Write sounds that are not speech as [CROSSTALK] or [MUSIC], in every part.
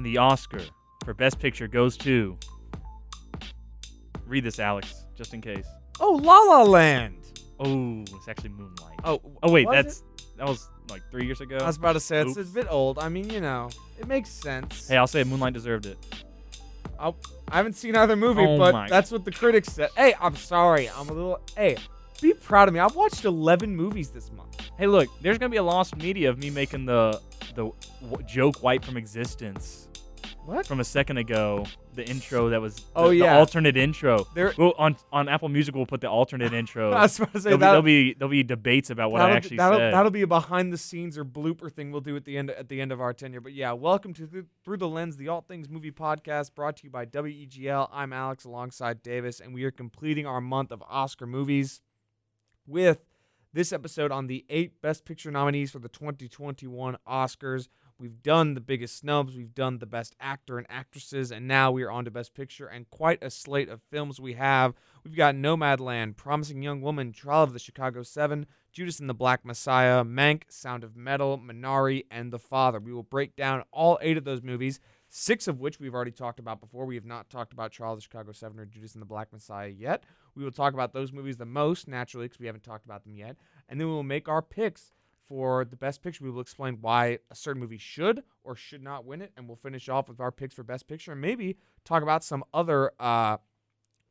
And the Oscar for Best Picture goes to. Read this, Alex, just in case. Oh, La La Land. Oh, it's actually Moonlight. Oh, Oh wait, that's it? that was like three years ago. I was about to say it's a bit old. I mean, you know, it makes sense. Hey, I'll say Moonlight deserved it. Oh, I haven't seen either movie, Oh but that's what the critics said. Hey, I'm sorry. I'm a little. Hey, be proud of me. I've watched 11 movies this month. Hey, look, there's gonna be a lost media of me making the the w- joke wipe from existence What? from a second ago. The intro that was oh, the, Oh, the yeah. alternate intro. There. Well, on on Apple Music, we'll put the alternate intro. [LAUGHS] I was about to say there'll, be, that. there'll be there'll be debates about what I that'll, actually that'll, said. that'll be a behind the scenes or blooper thing we'll do at the end at the end of our tenure. But yeah, welcome to Through, Through the Lens, the All Things Movie Podcast, brought to you by WEGL. I'm Alex alongside Davis, and we are completing our month of Oscar movies with this episode on the eight Best Picture nominees for the 2021 Oscars. We've done the biggest snubs, we've done the best actor and actresses, and now we are on to Best Picture and quite a slate of films we have. We've got Nomadland, Promising Young Woman, Trial of the Chicago Seven, Judas and the Black Messiah, Mank, Sound of Metal, Minari, and The Father. We will break down all eight of those movies, six of which we've already talked about before. We have not talked about Trial of the Chicago Seven or Judas and the Black Messiah yet. We will talk about those movies the most, naturally, because we haven't talked about them yet. And then we will make our picks for the best picture. We will explain why a certain movie should or should not win it, and we'll finish off with our picks for best picture, and maybe talk about some other uh,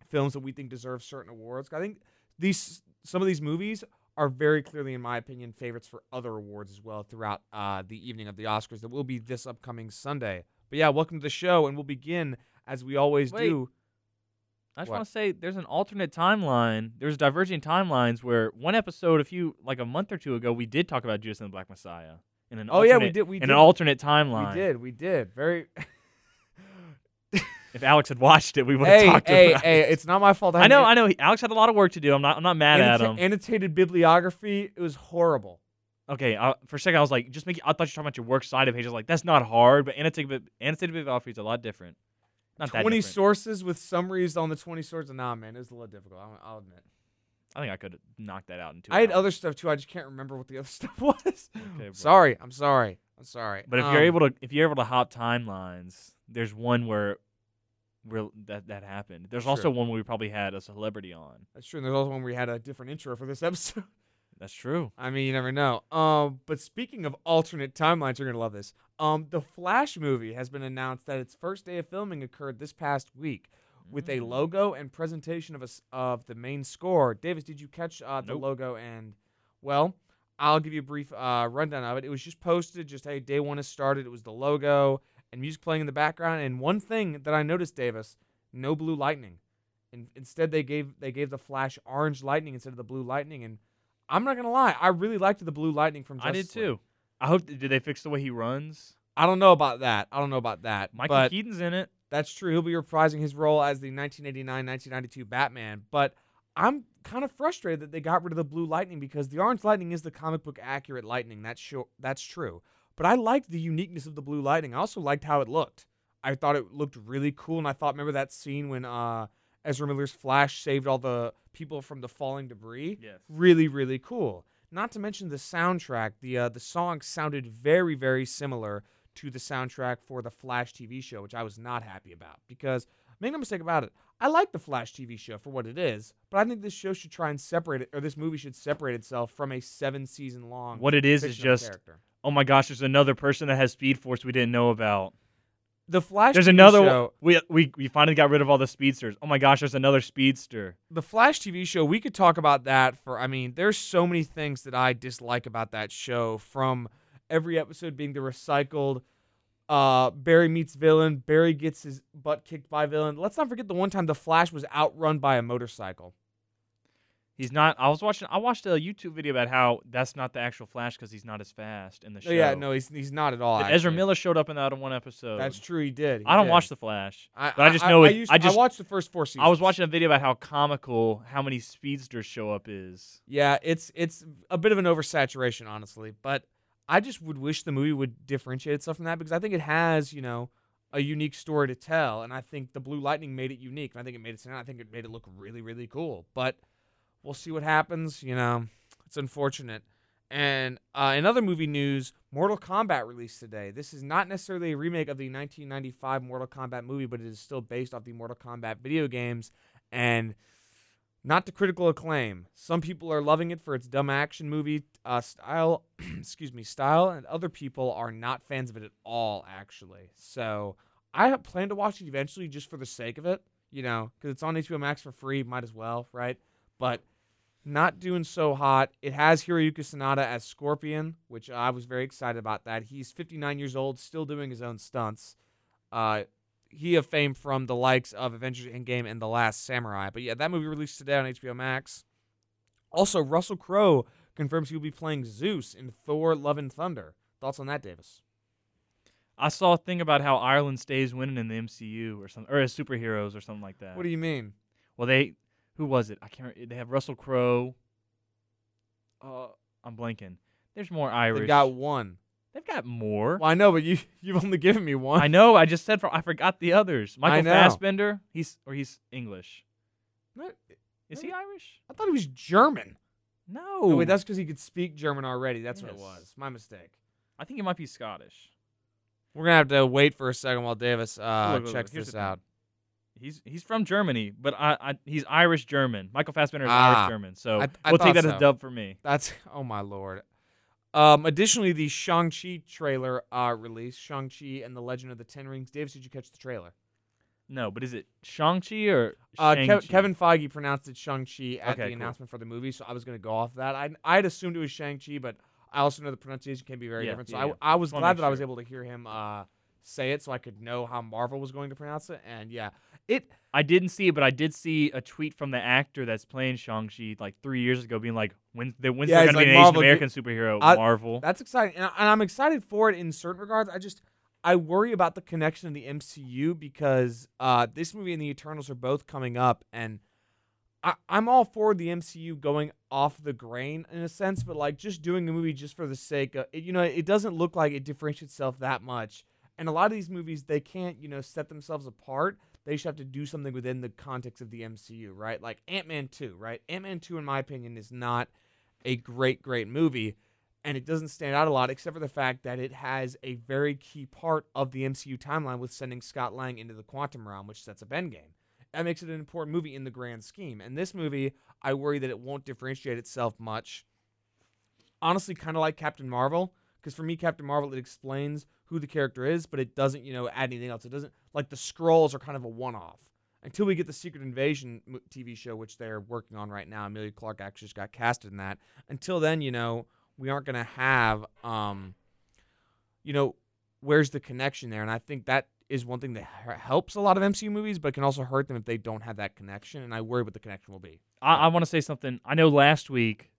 films that we think deserve certain awards. I think these some of these movies are very clearly, in my opinion, favorites for other awards as well throughout uh, the evening of the Oscars that will be this upcoming Sunday. But yeah, welcome to the show, and we'll begin as we always Wait. do. I just want to say there's an alternate timeline. There's diverging timelines where one episode a few like a month or two ago we did talk about Judas and the Black Messiah in an Oh yeah, we did. We in did. an alternate timeline. We did. We did. Very. [LAUGHS] If Alex had watched it, we would have hey, talked hey, about hey! it. It's not my fault. I know, haven't I know. Alex had a lot of work to do. I'm not. I'm not mad at annota- him. Annotated bibliography. It was horrible. Okay, uh, for a second I was like, just make. I thought you were talking about your works cited pages. Like that's not hard, but annotated annotated bibliography is a lot different. Not that Twenty different. sources with summaries on the twenty sources. Nah, man, it was a little difficult. I'll, I'll admit. I think I could knock that out in two. I had hours. other stuff too. I just can't remember what the other [LAUGHS] stuff was. Okay, sorry. I'm sorry. I'm sorry. But if Um, you're able to, if you're able to hop timelines, there's one where, where that that happened. There's also Sure. one where we probably had a celebrity on. that's true. And there's also one where we had a different intro for this [LAUGHS] episode. That's true. I mean, you never know. Um, but speaking of alternate timelines, you're gonna love this. Um, the Flash movie has been announced that its first day of filming occurred this past week with a Mm. logo and presentation of a of the main score. Davis, did you catch uh, the Nope. logo and? Well, I'll give you a brief uh, rundown of it. It was just posted, just hey, day one has started. It was the logo and music playing in the background. And one thing that I noticed, Davis, no blue lightning. In, instead, they gave they gave the Flash orange lightning instead of the blue lightning. And I'm not gonna lie, I really liked the blue lightning from. Justice I did Justice League. too. I hope. Did they fix the way he runs? I don't know about that. I don't know about that. Michael but Keaton's in it. that's true. He'll be reprising his role as the 1989-1992 Batman. But I'm kind of frustrated that they got rid of the blue lightning because the orange lightning is the comic book accurate lightning. That's sure. That's true. But I liked the uniqueness of the blue lightning. I also liked how it looked. I thought it looked really cool, and I thought remember that scene when uh, Ezra Miller's Flash saved all the people from the falling debris Yes. really really cool not to mention the soundtrack the uh, the song sounded very very similar to the soundtrack for the flash tv show which i was not happy about because make no mistake about it i like the flash tv show for what it is but i think this show should try and separate it or this movie should separate itself from a seven season long What it is is just. character. Oh my gosh! There's another person that has Speed Force we didn't know about. The flash There's TV another. show, We we we finally got rid of all the speedsters. Oh my gosh! There's another speedster. the Flash TV show, we could talk about that for I mean, there's so many things that I dislike about that show from every episode being the recycled uh Barry meets villain, Barry gets his butt kicked by villain. Let's not forget the one time the Flash was outrun by a motorcycle. He's not. I was watching. I watched a YouTube video about how that's not the actual Flash because he's not as fast in the show. Oh, yeah, no, he's he's not at all. Ezra actually. Miller showed up in that in one episode. That's true, he did. he I don't did. watch the Flash, I, but I just know I, it- used, I just- watched the first four seasons. I was watching a video about how comical how many speedsters show up is. Yeah, it's it's a bit of an oversaturation, honestly. But I just would wish the movie would differentiate itself from that because I think it has, you know, a unique story to tell, and I think the Blue Lightning made it unique, and I think it made it. Sound, I think it made it look really, really cool. But we'll see what happens. You know, it's unfortunate. And uh, in other movie news, Mortal Kombat released today. This is not necessarily a remake of the 1995 Mortal Kombat movie, but it is still based off the Mortal Kombat video games. And not to critical acclaim. Some people are loving it for its dumb action movie uh, style, [CLEARS THROAT] excuse me, style, and other people are not fans of it at all, actually. So I plan to watch it eventually just for the sake of it, you know, because it's on HBO Max for free. Might as well, right? But not doing so hot. It has Hiroyuki Sanada as Scorpion, which I was very excited about that. He's 59 years old, still doing his own stunts. Uh, he of fame from the likes of Avengers Endgame and The Last Samurai. But yeah, that movie released today on HBO Max. Also, Russell Crowe confirms he will be playing Zeus in Thor: Love and Thunder. Thoughts on that, Davis? I saw a thing about how Ireland stays winning in the MCU or something, or as superheroes or something like that. What do you mean? Well, they who was it? I can't. They have Russell Crowe. Uh, I'm blanking. There's more Irish. They got one. They've got more. Well, I know, but you [LAUGHS] you've only given me one. I know. I just said for, I forgot the others. Michael. Fassbender. He's or he's English. What? Is he Irish? I thought he was German. No. Oh, wait, that's because he could speak German already. That's what it was. My mistake. I think he might be Scottish. We're gonna have to wait for a second while Davis uh, Look, look, checks look, this out. He's he's from Germany, but I, I he's Irish German. Michael Fassbender is Ah, Irish German, so I- I we'll take that as a dub for me. That's oh my lord. Um, additionally, the Shang Chi trailer uh, released. Shang Chi and the Legend of the Ten Rings. Davis, did you catch the trailer? No, but is it Shang Chi or Uh? Kev- Kevin Feige pronounced it Shang Chi at Okay, the cool. announcement for the movie, so I was gonna go off that. I I had assumed it was Shang Chi, but I also know the pronunciation can be very Yeah, different. So yeah, yeah. I I was glad that I was able to hear him uh say it, so I could know how Marvel was going to pronounce it. And yeah, it I didn't see it, but I did see a tweet from the actor that's playing Shang Chi like three years ago, being like, "When the when's Yeah, there gonna be an Marvel, Asian American superhero?" I- Marvel. That's exciting, and, I, and I'm excited for it in certain regards. I just I worry about the connection in the MCU because uh, this movie and the Eternals are both coming up, and I, I'm all for the MCU going off the grain in a sense, but like just doing a movie just for the sake of it, you know, it doesn't look like it differentiates itself that much. And a lot of these movies, they can't, you know, set themselves apart. They just have to do something within the context of the MCU, right? Like Ant Man 2, right? Ant Man 2, in my opinion, is not a great, great movie and it doesn't stand out a lot except for the fact that it has a very key part of the MCU timeline with sending Scott Lang into the quantum realm, which sets up Endgame. That makes it an important movie in the grand scheme. And this movie, I worry that it won't differentiate itself much. Honestly, kind of like Captain Marvel, because for me, Captain Marvel, it explains who the character is, but it doesn't, you know, add anything else. It doesn't like the Skrulls are kind of a one-off until we get the Secret Invasion TV show, which they're working on right now. Emilia Clarke actually just got casted in that. Until then, you know, we aren't going to have, um, you know, where's the connection there? And I think that is one thing that helps a lot of MCU movies, but can also hurt them if they don't have that connection. And I worry what the connection will be. I, I want to say something. I know last week,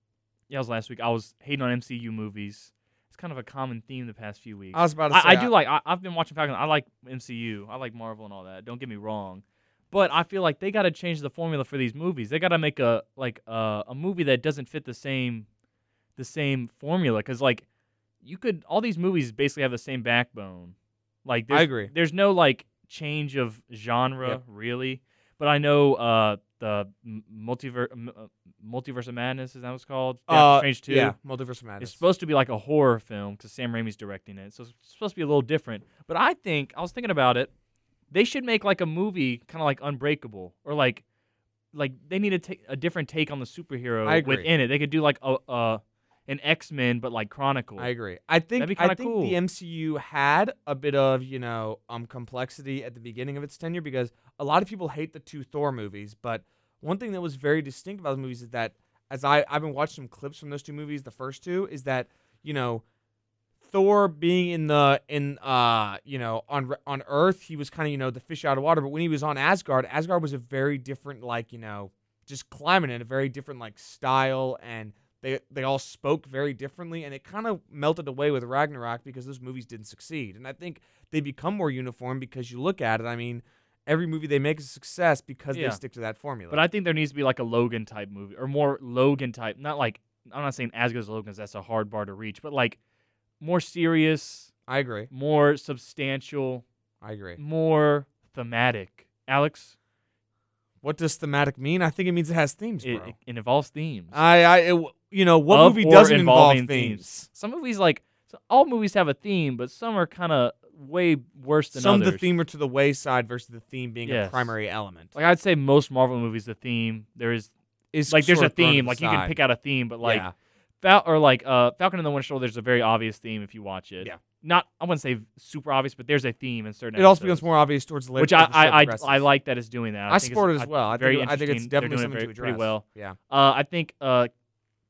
yeah, it was last week. I was hating on MCU movies. Kind of a common theme the past few weeks. I was about to say, I, I do like. I, I've been watching Falcon. I like MCU. I like Marvel and all that. Don't get me wrong, but I feel like they got to change the formula for these movies. They got to make a like uh, a movie that doesn't fit the same the same formula. Because like you could all these movies basically have the same backbone. Like I there's, agree. There's no like change of genre Yep. really. But I know uh, the multiverse uh, multiverse of madness is that what it's called? Uh, Strange two. Yeah, Multiverse of Madness. It's supposed to be like a horror film because Sam Raimi's directing it, so it's supposed to be a little different. But I think I was thinking about it. They should make like a movie, kind of like Unbreakable, or like, like they need to take a different take on the superhero within it. They could do like a uh, an X Men, but like Chronicle. I agree. I think I think cool. the MCU had a bit of you know um complexity at the beginning of its tenure because a lot of people hate the two Thor movies, but one thing that was very distinct about the movies is that as I I've been watching some clips from those two movies, the first two is that you know Thor being in the in uh you know on on Earth he was kind of you know the fish out of water, but when he was on Asgard, Asgard was a very different like you know just climate and a very different like style and they they all spoke very differently and it kind of melted away with Ragnarok because those movies didn't succeed. And I think they become more uniform because you look at it, I mean, every movie they make is a success because Yeah. they stick to that formula. But I think there needs to be like a Logan type movie, or more Logan type. Not like I'm not saying as good as Logan's. That's a hard bar to reach, but like more serious, I agree. more substantial, I agree. more thematic. Alex, What does thematic mean? I think it means it has themes, bro. it, it, involves themes. I I it, you know, what movie doesn't involve involving themes? Some movies like so all movies have a theme, but some are kind of way worse than others. Some others. the theme are to the wayside versus the theme being a primary element. like I'd say most Marvel movies, the theme there is Is like there's a sort of thrown to theme, the like you can pick out a theme, but like yeah. Fal- or like uh Falcon and the Winter Soldier, there's a very obvious theme if you watch it. Yeah. Not I wouldn't say super obvious, but there's a theme in certain. It also becomes more obvious towards the later. which I as the show I, I. I like that it's doing that. I think support it as well. I very think, I think it's definitely doing something very- to address. pretty well. Yeah. Uh, I think uh,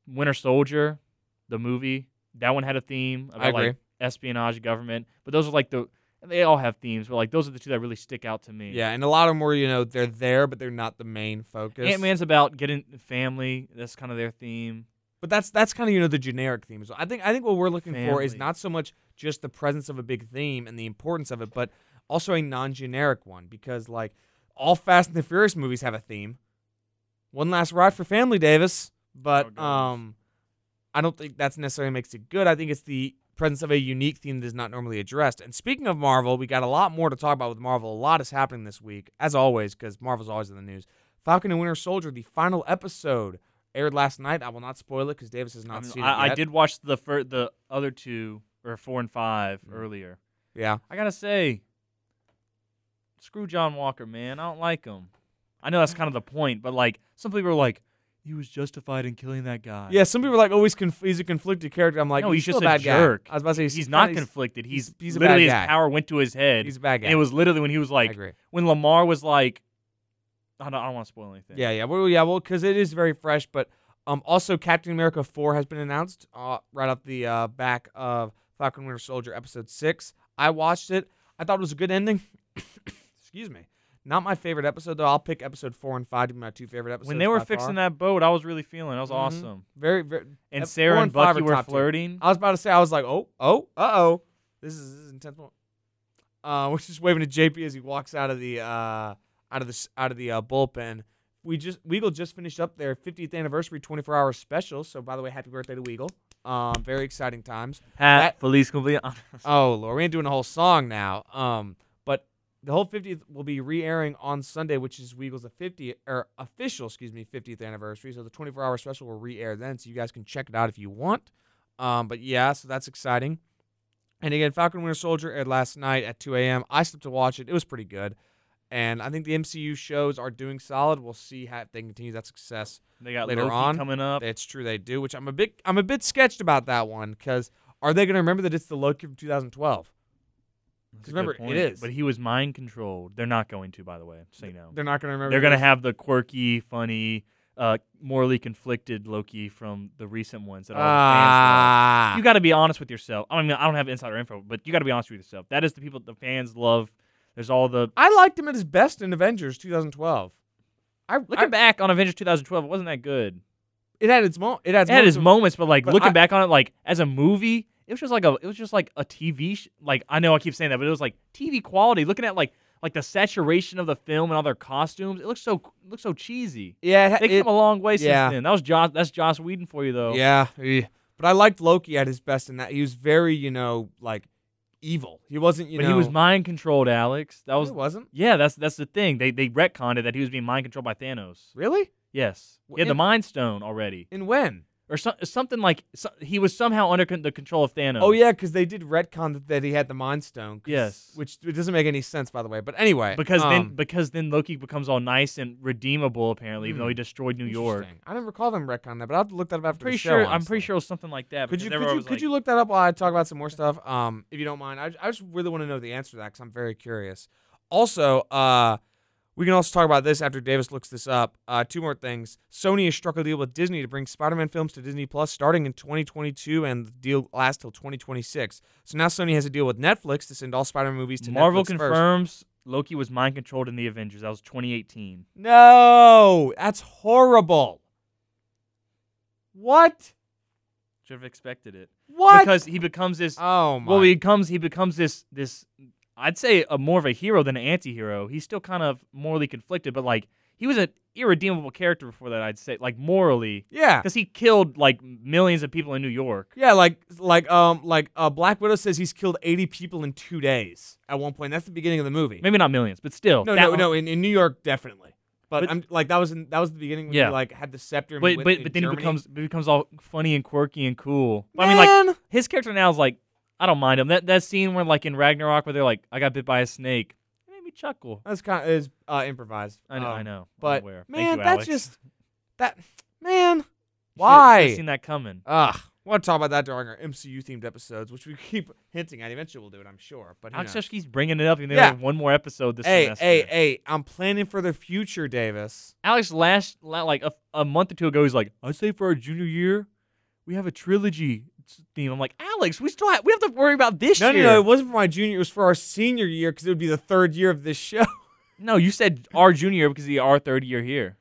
Winter Soldier, the movie, that one had a theme about like espionage, government. But those are like the they all have themes, but like those are the two that really stick out to me. Yeah, and a lot of them were, you know, they're there, but they're not the main focus. Ant Man's about getting family. That's kind of their theme. But that's that's kind of you know the generic theme. So I think I think what we're looking for is not so much just the presence of a big theme and the importance of it, but also a non-generic one because like all Fast and the Furious movies have a theme. One last ride for family, Davis. But Oh, um, I don't think that's necessarily makes it good. I think it's the presence of a unique theme that is not normally addressed. And speaking of Marvel, we got a lot more to talk about with Marvel. A lot is happening this week, as always, because Marvel's always in the news. Falcon and Winter Soldier, the final episode, aired last night. I will not spoil it because Davis has not I, mean, seen I, it I did watch the fir- the other two or four and five Mm. earlier. Yeah. I gotta say, screw John Walker, man. I don't like him. I know that's kind of the point, but like some people are like, he was justified in killing that guy. Yeah, some people are like, oh, he's, conf- he's a conflicted character. I'm like, No, he's still just a jerk. guy. I was about to say, he's, he's, not kinda- conflicted. He's, he's- he's a bad literally his power went to his head. He's a bad guy. And it was literally when he was like, when Lemar was like, I don't, I don't want to spoil anything. Yeah, yeah. Well, yeah, well, because it is very fresh. But um, also, Captain America 4 has been announced uh, right off the uh, back of Falcon Winter Soldier Episode 6. I watched it. I thought it was a good ending. [COUGHS] Excuse me. Not my favorite episode, though. I'll pick Episode 4 and 5 to be my two favorite episodes. When they were fixing far. that boat, I was really feeling. That was Mhm. awesome. Very, very. And Sarah four and five Bucky were flirting. I was about to say, I was like, oh, oh, uh oh, this is, this is intense. Uh, [LAUGHS] we're just waving to JP as he walks out of the uh, out of the out of the uh, bullpen. We just Weagle just finished up their 50th anniversary 24 hour special. So by the way, happy birthday to Weagle. Um, very exciting times. Hat, Feliz cumpleaños. Oh Lord, we ain't doing a whole song now. Um, the whole 50th will be re-airing on Sunday, which is Weagle's the 50th or official, excuse me, 50th anniversary. So the 24 hour special will re-air then, so you guys can check it out if you want. Um, but yeah, so that's exciting. And again, Falcon Winter Soldier aired last night at 2 a.m. I slept to watch it. It was pretty good. And I think the MCU shows are doing solid. We'll see how they continue that success. They got Later Loki on, coming up. It's true they do, which I'm a bit I'm a bit sketched about that one because are they going to remember that it's the Loki from 2012? A remember, it is. But he was mind controlled. They're not going to, by the way. So you know. They're not going to remember. They're gonna have the quirky, funny, uh, morally conflicted Loki from the recent ones that all the fans Ah, love. You got to be honest with yourself. I mean, I don't have insider info, but you got to be honest with yourself. That is the people the fans love. There's all the I liked him at his best in Avengers 2012. I, looking I- back on Avengers 2012, it wasn't that good. it had its mo- it had, It had moments its moments, but like but looking I- back on it, like as a movie, it was just like a it was just like a TV. Sh- like I know I keep saying that, but it was like TV quality. Looking at like like the saturation of the film and all their costumes, it looks so it looks so cheesy. Yeah, They it, come a long way yeah. since then. That was Joss. That's Joss Whedon for you though. yeah. But I liked Loki at his best in that he was very, you know, like evil. He wasn't, you but know. he was mind controlled, Alex. That was he wasn't yeah. That's that's the thing. They they retconned it that he was being mind controlled by Thanos. really. Yes, he had the Mind Stone already, And when? Or so, something like so, he was somehow under con- the control of Thanos. Oh yeah, because they did retcon that, that he had the Mind Stone. Yes. which it doesn't make any sense, by the way. But anyway, because um, then because then Loki becomes all nice and redeemable apparently, even though he destroyed New York. I never recall them retcon that, but I have to look that up after Pretty the show. sure I'm pretty sure it was something like that. Could you could you was could like- you look that up while I talk about some more stuff? Um, if you don't mind, I, I just really want to know the answer to that because I'm very curious. Also, uh, we can also talk about this after Davis looks this up. Uh, two more things. Sony has struck a deal with Disney to bring Spider-Man films to Disney Plus starting in 2022, and the deal lasts till 2026. So now Sony has a deal with Netflix to send all Spider-Man movies to Marvel Netflix first. confirms Loki was mind controlled in the Avengers. That was 2018. No, that's horrible. What? Should have expected it What? because he becomes this. oh my. well, he becomes he becomes this this. I'd say a more of a hero than an anti-hero. He's still kind of morally conflicted, but like he was an irredeemable character before that. I'd say like morally yeah. because he killed like millions of people in New York. Yeah, like like um like uh, Black Widow says he's killed 80 people in two days at one point. That's the beginning of the movie. Maybe not millions, but still. no, no, no. In, in New York, definitely. But, But- I'm like that was in, that was the beginning when Yeah. he like had the scepter. and But but but then Germany. he becomes becomes all funny and quirky and cool. But I mean, like his character now is like I don't mind him. That that scene where like in Ragnarok where they're like I got bit by a snake, it made me chuckle. that's kind of is uh, improvised. I know, I Um, know. I'm But man, you, that's just that man. Why? should've seen that coming? Ugh. We'll talk about that during our MCU themed episodes, which we keep hinting at. Eventually, we'll do it, I'm sure. But Alex keeps bringing it up. And Yeah. have one more episode this hey, semester. hey, hey! I'm planning for the future, Davis. Alex last like a, a month or two ago, he's like, I say for our junior year, we have a trilogy theme. I'm like, Alex, we still have we have to worry about this No, no, year. no! It wasn't for my junior. It was for our senior year because it would be the third year of this show. [LAUGHS] No, you said our junior because he our third year here.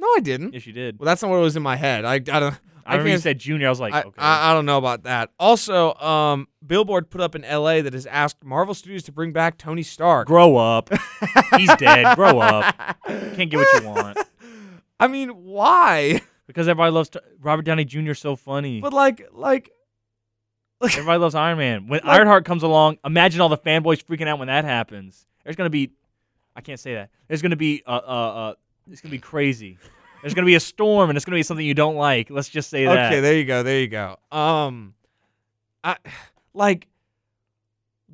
no, I didn't. Yes, you did. Well, that's not what was in my head. I, I don't. I remember you said junior. I was like, I, okay. I, I don't know about that. Also, um, Billboard put up in L.A. that has asked Marvel Studios to bring back Tony Stark. Grow up. [LAUGHS] He's dead. Grow up. Can't get what you want. I mean, why? Because everybody loves t- Robert Downey Jr. so funny. But like, like, Everybody loves Iron Man. When Like- Ironheart comes along, imagine all the fanboys freaking out when that happens. There's gonna be, I can't say that. There's gonna be, uh, uh, uh it's gonna be crazy. There's gonna be a storm, and it's gonna be something you don't like. Let's just say that. okay, there you go, there you go. Um, I like,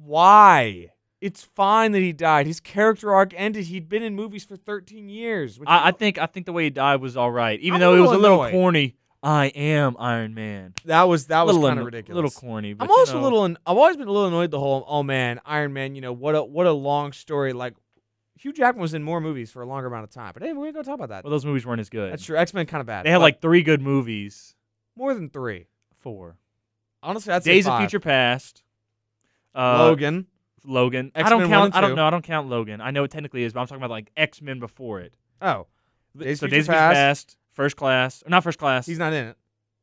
why? It's fine that he died. His character arc ended. He'd been in movies for 13 years. I, I think I think the way he died was all right, even I'm though it was a little little annoyed. corny. I am Iron Man. that was that was kind of ridiculous. little corny. But I'm you also know, a little. I've always been a little annoyed the whole. Oh man, Iron Man. You know what a what a long story. Like Hugh Jackman was in more movies for a longer amount of time. But hey, we're gonna talk about that. Well, those movies weren't as good. That's true. X Men kind of bad. They had like three good movies. more than three. Four. Honestly, say Days of. Future Past. Uh, Logan. Logan. I X-Men don't one count. I don't know. I don't count Logan. I know it technically is, but I'm talking about like X Men before it. Oh, Days so of Days of Future Past. Past, First Class, not First Class. he's not in it.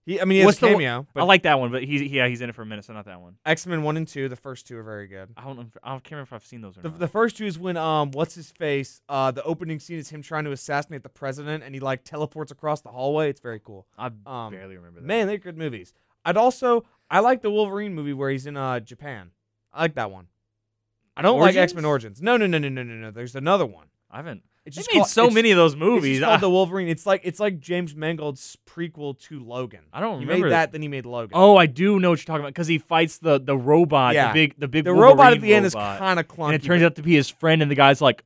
He, I mean, he has What's a the one- cameo. But I like that one, but he's yeah he's in it for a minute, so not that one. X Men one and two. The first two are very good. I don't know. if- I can't remember if I've seen those or The, not. the first two is when um what's his face uh the opening scene is him trying to assassinate the president and he like teleports across the hallway. It's very cool. I um, barely remember that. Man, they're good movies. I'd also I like the Wolverine movie where he's in uh Japan. I like that one. I don't like X Men Origins? Origins. No, no, no, no, no, no, no. There's another one. I haven't. It's They just made called- so it's- many of those It's movies. just called I, the Wolverine. It's like it's like James Mangold's prequel to Logan. I don't He remember made that, then he made Logan. Oh, I do know what you're talking about because he fights the the robot, Yeah. the big the big the robot at Wolverine the end is kind of clunky. and it turns out to be his friend, and the guy's like,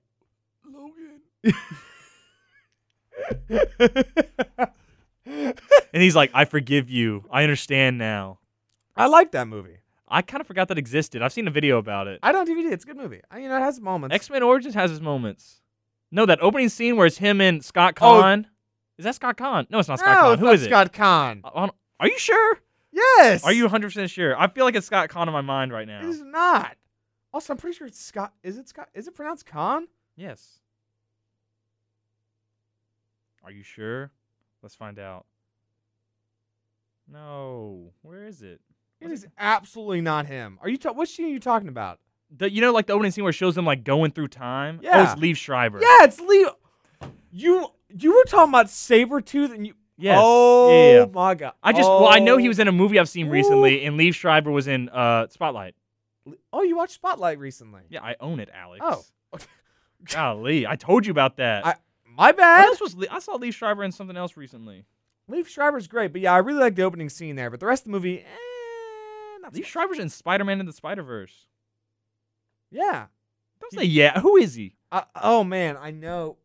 Logan. [LAUGHS] and he's like, I forgive you. I understand now. I like that movie. I kind of forgot that existed. I've seen a video about it. I don't DVD. It's a good movie. I, you know, it has moments. X Men Origins has its moments. No, that opening scene where it's him and Scott Oh. Kahn. Is that Scott Caan? No, it's not no, Scott Caan. it's Who not is Scott Caan. it? I- I Are you sure? Yes. Are you 100 percent sure? I feel like it's Scott Caan in my mind right now. It is not. Also, I'm pretty sure it's Scott. Is it Scott? Is it pronounced Kahn? Yes. Are you sure? Let's find out. No. Where is it? It is absolutely not him. Are you? Ta- what scene are you talking about? The, you know, like the opening scene where it shows them like going through time. Oh, Yeah. it's Liev Schreiber. Yeah, it's Leo. You you were talking about Sabretooth and you. Yes. Oh Yeah, my god. I just well, I know he Oh. was in a movie I've seen recently, and Liev Schreiber was in uh Spotlight. Oh, you watched Spotlight recently. Yeah, I own it, Alex. Oh. [LAUGHS] golly, I told you about that. I- My what bad. else was Le- I saw Liev Schreiber in something else recently. Liev Schreiber's great, but yeah, I really like the opening scene there. But the rest of the movie, eh, not so Schreiber's in Spider Man in the Spider Verse. Yeah. Don't say yeah. Who is he? Uh, oh man, I know.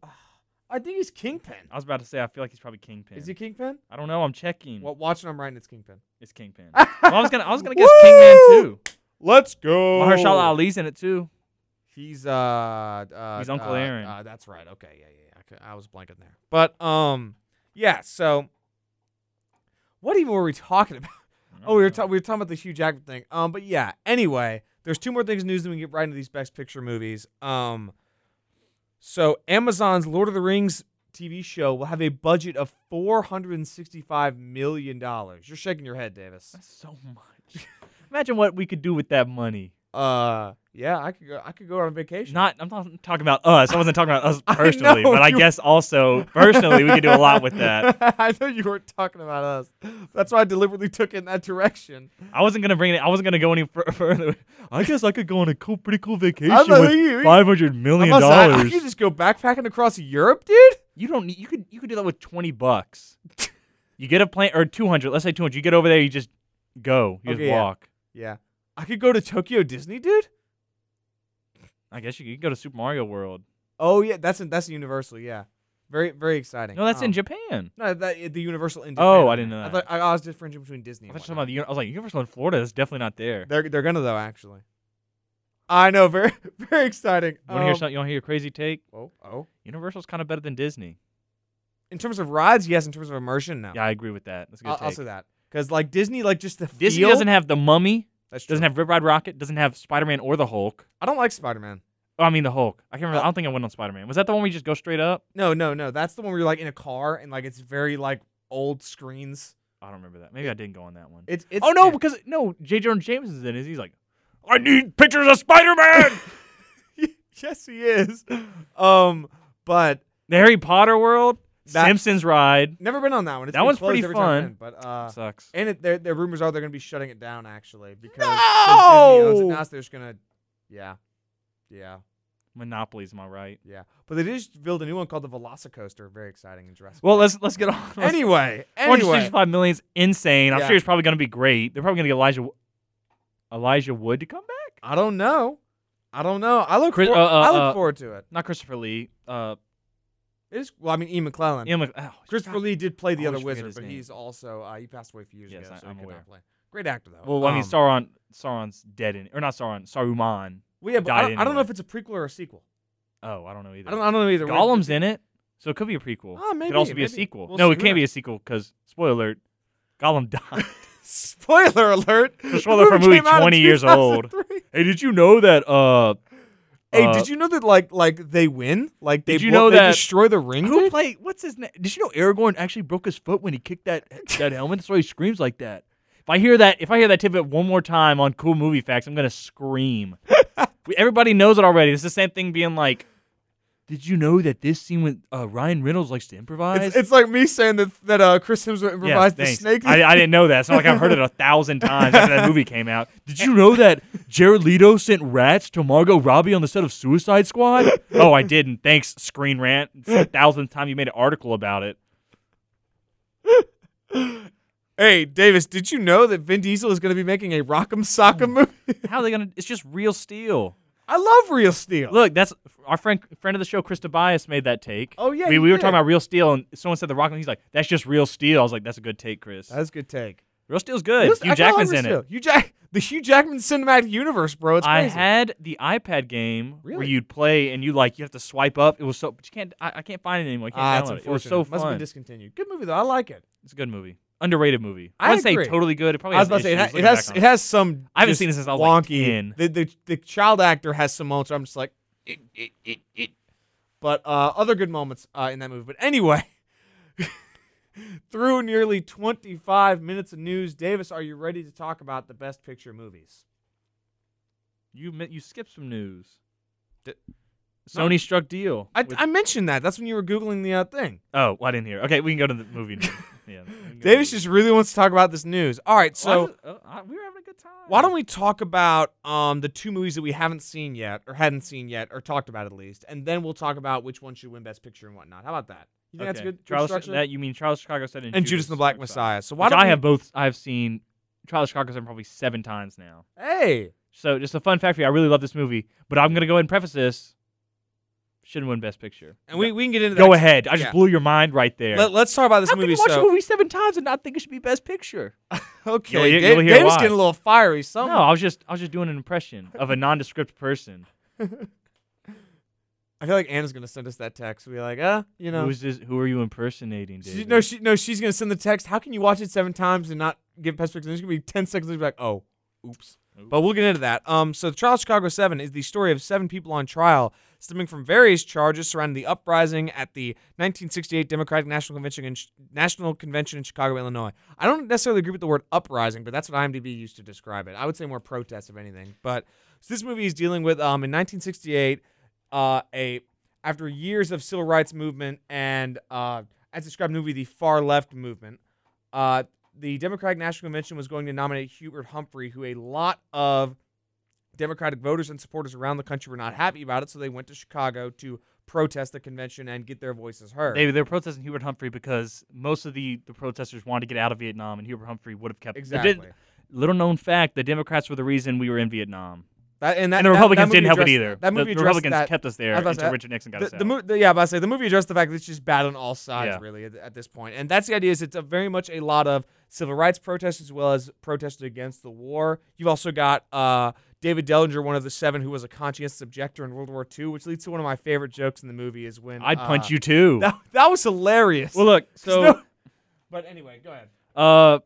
I think he's Kingpin. I was about to say I feel like he's probably Kingpin. Is he Kingpin? I don't know. I'm checking. Well, watching, I'm writing it's Kingpin. It's Kingpin. well, I was gonna I was gonna [LAUGHS] guess Kingman too. Let's go. Mahershala Ali's in it too. He's uh, uh He's Uncle uh, Aaron. Uh, that's right. Okay, yeah, yeah, yeah. I I was blanking there. But um, yeah. So, what even were we talking [LAUGHS] about? Oh, we were, ta- we were talking about the Hugh Jackman thing. Um, but yeah. Anyway, there's two more things in news, then we get right into these Best Picture movies. Um, so Amazon's Lord of the Rings TV show will have a budget of four hundred and sixty-five million dollars. You're shaking your head, Davis. That's so much. [LAUGHS] Imagine what we could do with that money. Uh, yeah, I could go. I could go on vacation. Not, I'm not talking about us. I wasn't talking about us [LAUGHS] I personally, know, but I guess also personally we could do a lot with that. [LAUGHS] I know you weren't talking about us. That's why I deliberately took it in that direction. I wasn't gonna bring it. I wasn't gonna go any fur- further. I guess I could go on a cool, pretty cool vacation I with you- five hundred I, million I, I could just go backpacking across Europe, dude. You don't need. You could. You could do that with twenty bucks. [LAUGHS] you get a plane or two hundred. Let's say two hundred. You get over there. You just go. You Okay, just yeah. walk. Yeah. I could go to Tokyo Disney, dude. I guess you could go to Super Mario World. Oh yeah, that's in, that's Universal. Yeah, very very exciting. No, that's in Um, Japan. No, that the Universal in Japan. Oh, I didn't know I, that. thought, I, I was differentiating between Disney. I, And thought you were whatnot. talking about the, I was like Universal in Florida. That's definitely not there. They're they're gonna though actually. I know, [LAUGHS] very very exciting. You want to hear Um, something? You want to hear a crazy take? Oh oh. Universal's kind of better than Disney. In terms of rides, yes. In terms of immersion, no. Yeah, I agree with that. That's a good I'll, I'll say that because like Disney, like just the Disney feel, doesn't have the Mummy. That's true. Doesn't have Rip Ride Rocket. Doesn't have Spider Man or the Hulk. I don't like Spider Man. Oh, I mean the Hulk. I can't remember. Uh, I don't think I went on Spider Man. Was that the one we just go straight up? No, no, no. That's the one where you're like in a car and like it's very like old screens. I don't remember that. Maybe I didn't go on that one. It's it's. oh no, because no, J. Jonah Jameson's in it. He's like, I need pictures of Spider Man. [LAUGHS] yes, he is. Um, but the Harry Potter world, That- Simpsons ride never been on that one. It's That one's pretty every time I've fun. been, but uh, sucks. and it, their their rumors are they're gonna be shutting it down actually because No! Disney owns it now, so they're just gonna, yeah, yeah, Monopolies, am I right? yeah. But they did just build a new one called the Velocicoaster. Very exciting and Jurassic. Well, let's let's get on. Let's- anyway, anyway. 465 million is insane. I'm Yeah. sure it's probably going to be great. They're probably going to get Elijah Elijah Wood to come back. I don't know. I don't know. I look. Chris- for- uh, uh, I look uh, forward to it. Not Christopher Lee. Uh, It is. Well, I mean, Ian McKellen. Ian Mc- oh, Christopher God. Lee did play the I other always forget wizard, his but name. he's also uh, he passed away a few years Yes, ago, I- so he I'm could aware. not play. Great actor though. Well, I mean, Um, Sauron. Sauron's dead in, or not Sauron. Saruman. Well, yeah, but died I don't, I don't know anyway. if it's a prequel or a sequel. Oh, I don't know either. I don't. I don't know either. We're- Gollum's in it, so it could be a prequel. Oh, maybe, Could also be a maybe. sequel. We'll no, see. it Who can't be a sequel because spoiler alert, Gollum [LAUGHS] died. [LAUGHS] Spoiler alert! [LAUGHS] The spoiler for a movie came out in 20 years old. 2003. hey, did you know that? Uh, Hey, uh, did you know that like like they win? Like they Did you blo- know they that- destroy the ring? Who played? What's his name? Did you know Aragorn actually broke his foot when he kicked that that [LAUGHS] helmet? That's why he screams like that. If I hear that, if I hear that tidbit one more time on Cool Movie Facts, I'm gonna scream. [LAUGHS] everybody knows it already. It's the same thing being like, "Did you know that this scene with uh, Ryan Reynolds likes to improvise?" It's, it's like me saying that that uh, Chris Hemsworth Yeah, improvised the snake. I, I didn't know that. It's not like I've heard it a [LAUGHS] thousand times after that movie came out. [LAUGHS] Did you know that Jared Leto sent rats to Margot Robbie on the set of Suicide Squad? [LAUGHS] oh, I didn't. Thanks, Screen Rant. It's the thousandth time you made an article about it. hey, Davis, did you know that Vin Diesel is going to be making a Rock'em Sock'em movie? How are they gonna? It's just real steel. I love Real Steel. Look, that's our friend friend of the show, Chris Tobias, made that take. Oh, yeah, we, we were talking about real steel, and someone said the Rock, and he's like, "That's just real steel." I was like, "That's a good take, Chris. That's a good take. real steel's good." Real- Hugh I Jackman's in Steel. it. Hugh Jack, the Hugh Jackman cinematic universe, bro. It's crazy. I had the iPad game where you'd play and you like you have to swipe up. It was so, but you can't. I, I can't find it anymore. I can't Ah, it's download it. It was so Must have been discontinued. Good movie though. I like it. it's a good movie, underrated movie. I I wouldn't say totally good. It probably I was has about to say it, ha- it has it has some. I haven't seen it since I was, like, wonky. 10. The, the the child actor has some moments where I'm just like, "Eh, eh, eh, eh." but uh, other good moments uh, in that movie. But anyway, [LAUGHS] through nearly 25 minutes of news, Davis, are you ready to talk about the best picture movies? You you skipped some news. Di- Sony struck deal. I, with- I mentioned that. That's when you were googling the uh, thing. oh, well, I didn't hear. Okay, we can go to the movie. now. [LAUGHS] yeah, we can go to Davis just really wants to talk about this news. All right, movie. Well, so. just- uh, I- we were having a good time. Why don't we talk about um, the two movies that we haven't seen yet, or hadn't seen yet, or talked about at least, and then we'll talk about which one should win Best Picture and whatnot. How about that? You think that's Okay. good? Charles, structure? that you mean Charles Chicago said and Judas and the Black Messiah. So why Which don't I we- have both. I've seen Charles Chicago seven probably seven times now. Hey, So just a fun fact for you, I really love this movie, but I'm gonna go ahead and preface this. Shouldn't win Best Picture. and we, we can get into that. go that. ahead. I just yeah. blew your mind right there. Let, us talk about this How can movie. you watch So a movie seven times and not think it should be Best Picture? [LAUGHS] okay, You'll hear- Dave- you'll hear Dave's why. getting a little fiery. Some No, I was just I was just doing an impression of a nondescript person. [LAUGHS] I feel like Anna's gonna send us that text. We'll be like, uh, you know, Who's this? Who are you impersonating, she, no, she no, she's gonna send the text. How can you watch it seven times and not give best picture? There's gonna be ten seconds. She'll be like, oh, oops. Oops. But we'll get into that. Um, so the trial of Chicago Seven is the story of seven people on trial stemming from various charges surrounding the uprising at the 1968 Democratic National Convention in, National Convention in Chicago, Illinois. I don't necessarily agree with the word uprising, but that's what IMDb used to describe it. I would say more protest, if anything. But so this movie is dealing with um in 1968, uh, a after years of civil rights movement and uh, as described in the movie, the far left movement. Uh, the Democratic National Convention was going to nominate Hubert Humphrey, who a lot of Democratic voters and supporters around the country were not happy about it, so they went to Chicago to protest the convention and get their voices heard. They, they were protesting Hubert Humphrey because most of the, the protesters wanted to get out of Vietnam, and Hubert Humphrey would have kept. exactly. Little known fact: the Democrats were the reason we were in Vietnam, That, and, that, and the Republicans that didn't help it either. That movie the, the Republicans that. kept us there I was about to until say, Richard Nixon got the, us the, mo- the, yeah, but I say the movie addressed the fact that it's just bad on all sides, Yeah. really, at, at this point. And that's the idea. Is it's a very much a lot of civil rights protests as well as protests against the war. You've also got uh, David Dellinger, one of the seven, who was a conscientious objector in World War II, which leads to one of my favorite jokes in the movie. Is when I'd uh, punch you too. [LAUGHS] That, that was hilarious. well, look. [LAUGHS] So, No- but anyway, go ahead. uh,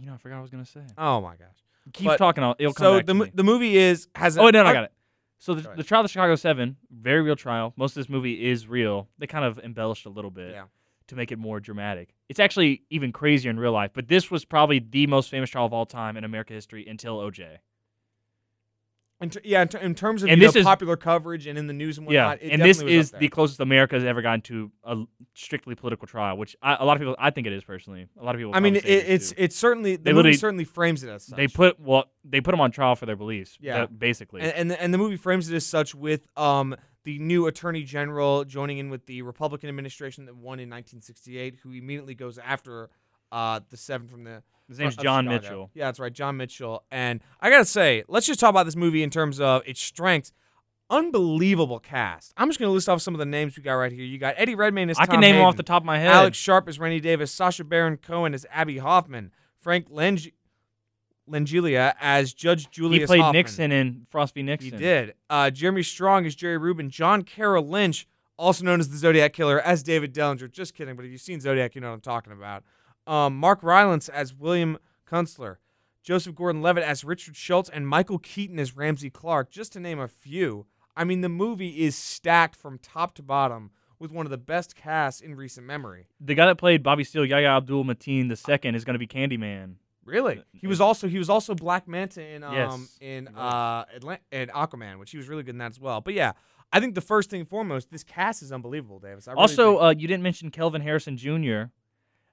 you know, I forgot what I was gonna say. Oh my gosh. Keep But- talking. I'll, it'll come So back the the movie is has. Oh, no, no, I uh, got it. So the, the trial of the Chicago Seven, very real trial. Most of this movie is real. They kind of embellished a little bit Yeah. to make it more dramatic. It's actually even crazier in real life. But this was probably the most famous trial of all time in American history until OJ. In ter- yeah, in, ter- in terms of And this know, is- popular coverage and in the news and Yeah, whatnot, it and this is the closest America has ever gotten to a strictly political trial, which I, a lot of people, I think it is personally. A lot of people. I mean, it, it's it's certainly the They movie certainly frames it as such. they put well, they put them on trial for their beliefs. Yeah. basically. and, and the, and the movie frames it as such with um the new attorney general joining in with the Republican administration that won in 1968, who immediately goes after uh the seven from the His name's John Chicago. Mitchell. Yeah, that's right, John Mitchell. And I gotta say, let's just talk about this movie in terms of its strengths. Unbelievable cast. I'm just gonna list off some of the names we got right here. You got Eddie Redmayne as I Tom can name them off the top of my head. Alex Sharp as Rennie Davis, Sacha Baron Cohen as Abbie Hoffman, Frank Lange- Langella as Judge Julius he played Hoffman. Nixon in Frost v. Nixon. He did. Uh, Jeremy Strong as Jerry Rubin, John Carroll Lynch, also known as the Zodiac Killer, as David Dellinger. Just kidding, but if you've seen Zodiac, you know what I'm talking about. Um, Mark Rylance as William Kunstler, Joseph Gordon-Levitt as Richard Schultz, and Michael Keaton as Ramsey Clark, just to name a few. I mean, the movie is stacked from top to bottom with one of the best casts in recent memory. The guy that played Bobby Steele, Yahya Abdul Mateen II, is going to be Candyman. Really? He was also he was also Black Manta in um Yes, in uh Atlant- in Aquaman, which he was really good in that as well. But yeah, I think the first thing foremost, this cast is unbelievable, Davis. Really also, think- uh, you didn't mention Kelvin Harrison Jr.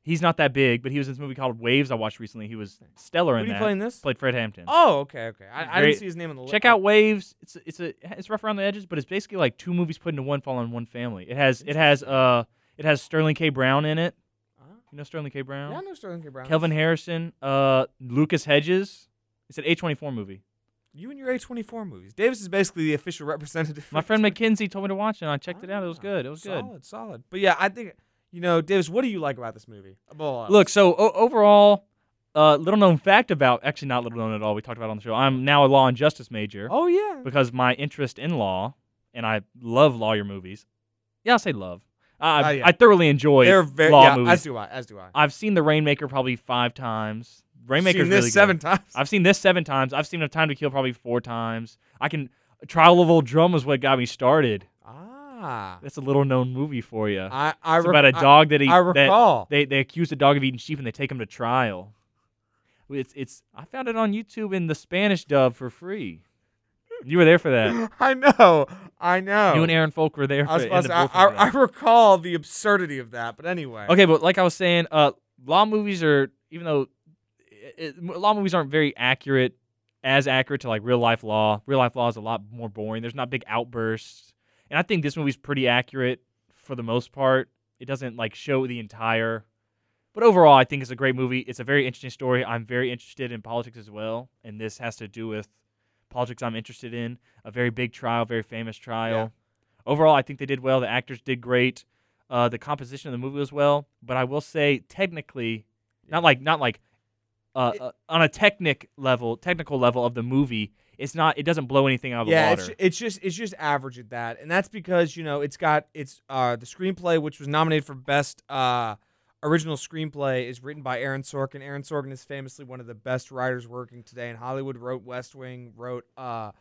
He's not that big, but he was in this movie called Waves I watched recently. He was stellar who in did he that. play in this? Played Fred Hampton. Oh, okay, okay. I, I didn't see his name on the list. Check out Waves. It's it's a it's rough around the edges, but it's basically like two movies put into one, fall on one family. It has it has uh it has Sterling K. Brown in it. Uh-huh. You know Sterling K. Brown. Yeah, I know Sterling K. Brown. Kelvin Harrison, uh, Lucas Hedges. It's an A24 movie. you and your A24 movies. Davis is basically the official representative. My friend A24. Told me to watch it, and I checked it out. It was Ah, good. It was good. Solid, solid. But yeah, I think you know, Davis. What do you like about this movie? Above all else? Look, so o- overall, uh, little known fact about actually not little known at all. We talked about it on the show. I'm now a law and justice major Oh yeah. because my interest in law, and I love lawyer movies. Yeah, I'll say love. I Uh, yeah. I thoroughly enjoy They're very law yeah, movies. as do I. As do I. I've seen The Rainmaker probably five times. Rainmaker's Seen this really seven times. I've seen this seven times. I've seen A Time to Kill probably four times. I can. Trial of Old Drum was what got me started. Ah. That's a little known movie for you. I I It's rec- about a I- dog that he I that recall. they they accuse a dog of eating sheep and they take him to trial. It's it's I found it on YouTube in the Spanish dub for free. You were there for that. [GASPS] I know. I know. You and Aaron Folk were there I, was for supposed to, I, I, I recall the absurdity of that, but anyway. Okay, but like I was saying, uh, law movies are even though it, it, law movies aren't very accurate, as accurate to like real life law. Real life law is a lot more boring. There's not big outbursts, and I think this movie's pretty accurate for the most part. It doesn't like show the entire, but overall, I think it's a great movie. It's a very interesting story. I'm very interested in politics as well, and this has to do with politics I'm interested in. A very big trial, very famous trial. Overall, I think they did well. The actors did great. Uh, the composition of the movie was well, but I will say technically, not like not like uh, It- uh, on a technic level, technical level of the movie, it's not. It doesn't blow anything out of the yeah, water. it's, it's just it's just average at that, and that's because you know it's got it's uh the screenplay which was nominated for best uh original screenplay is written by Aaron Sorkin. Aaron Sorkin is famously one of the best writers working today in Hollywood. Wrote West Wing, wrote uh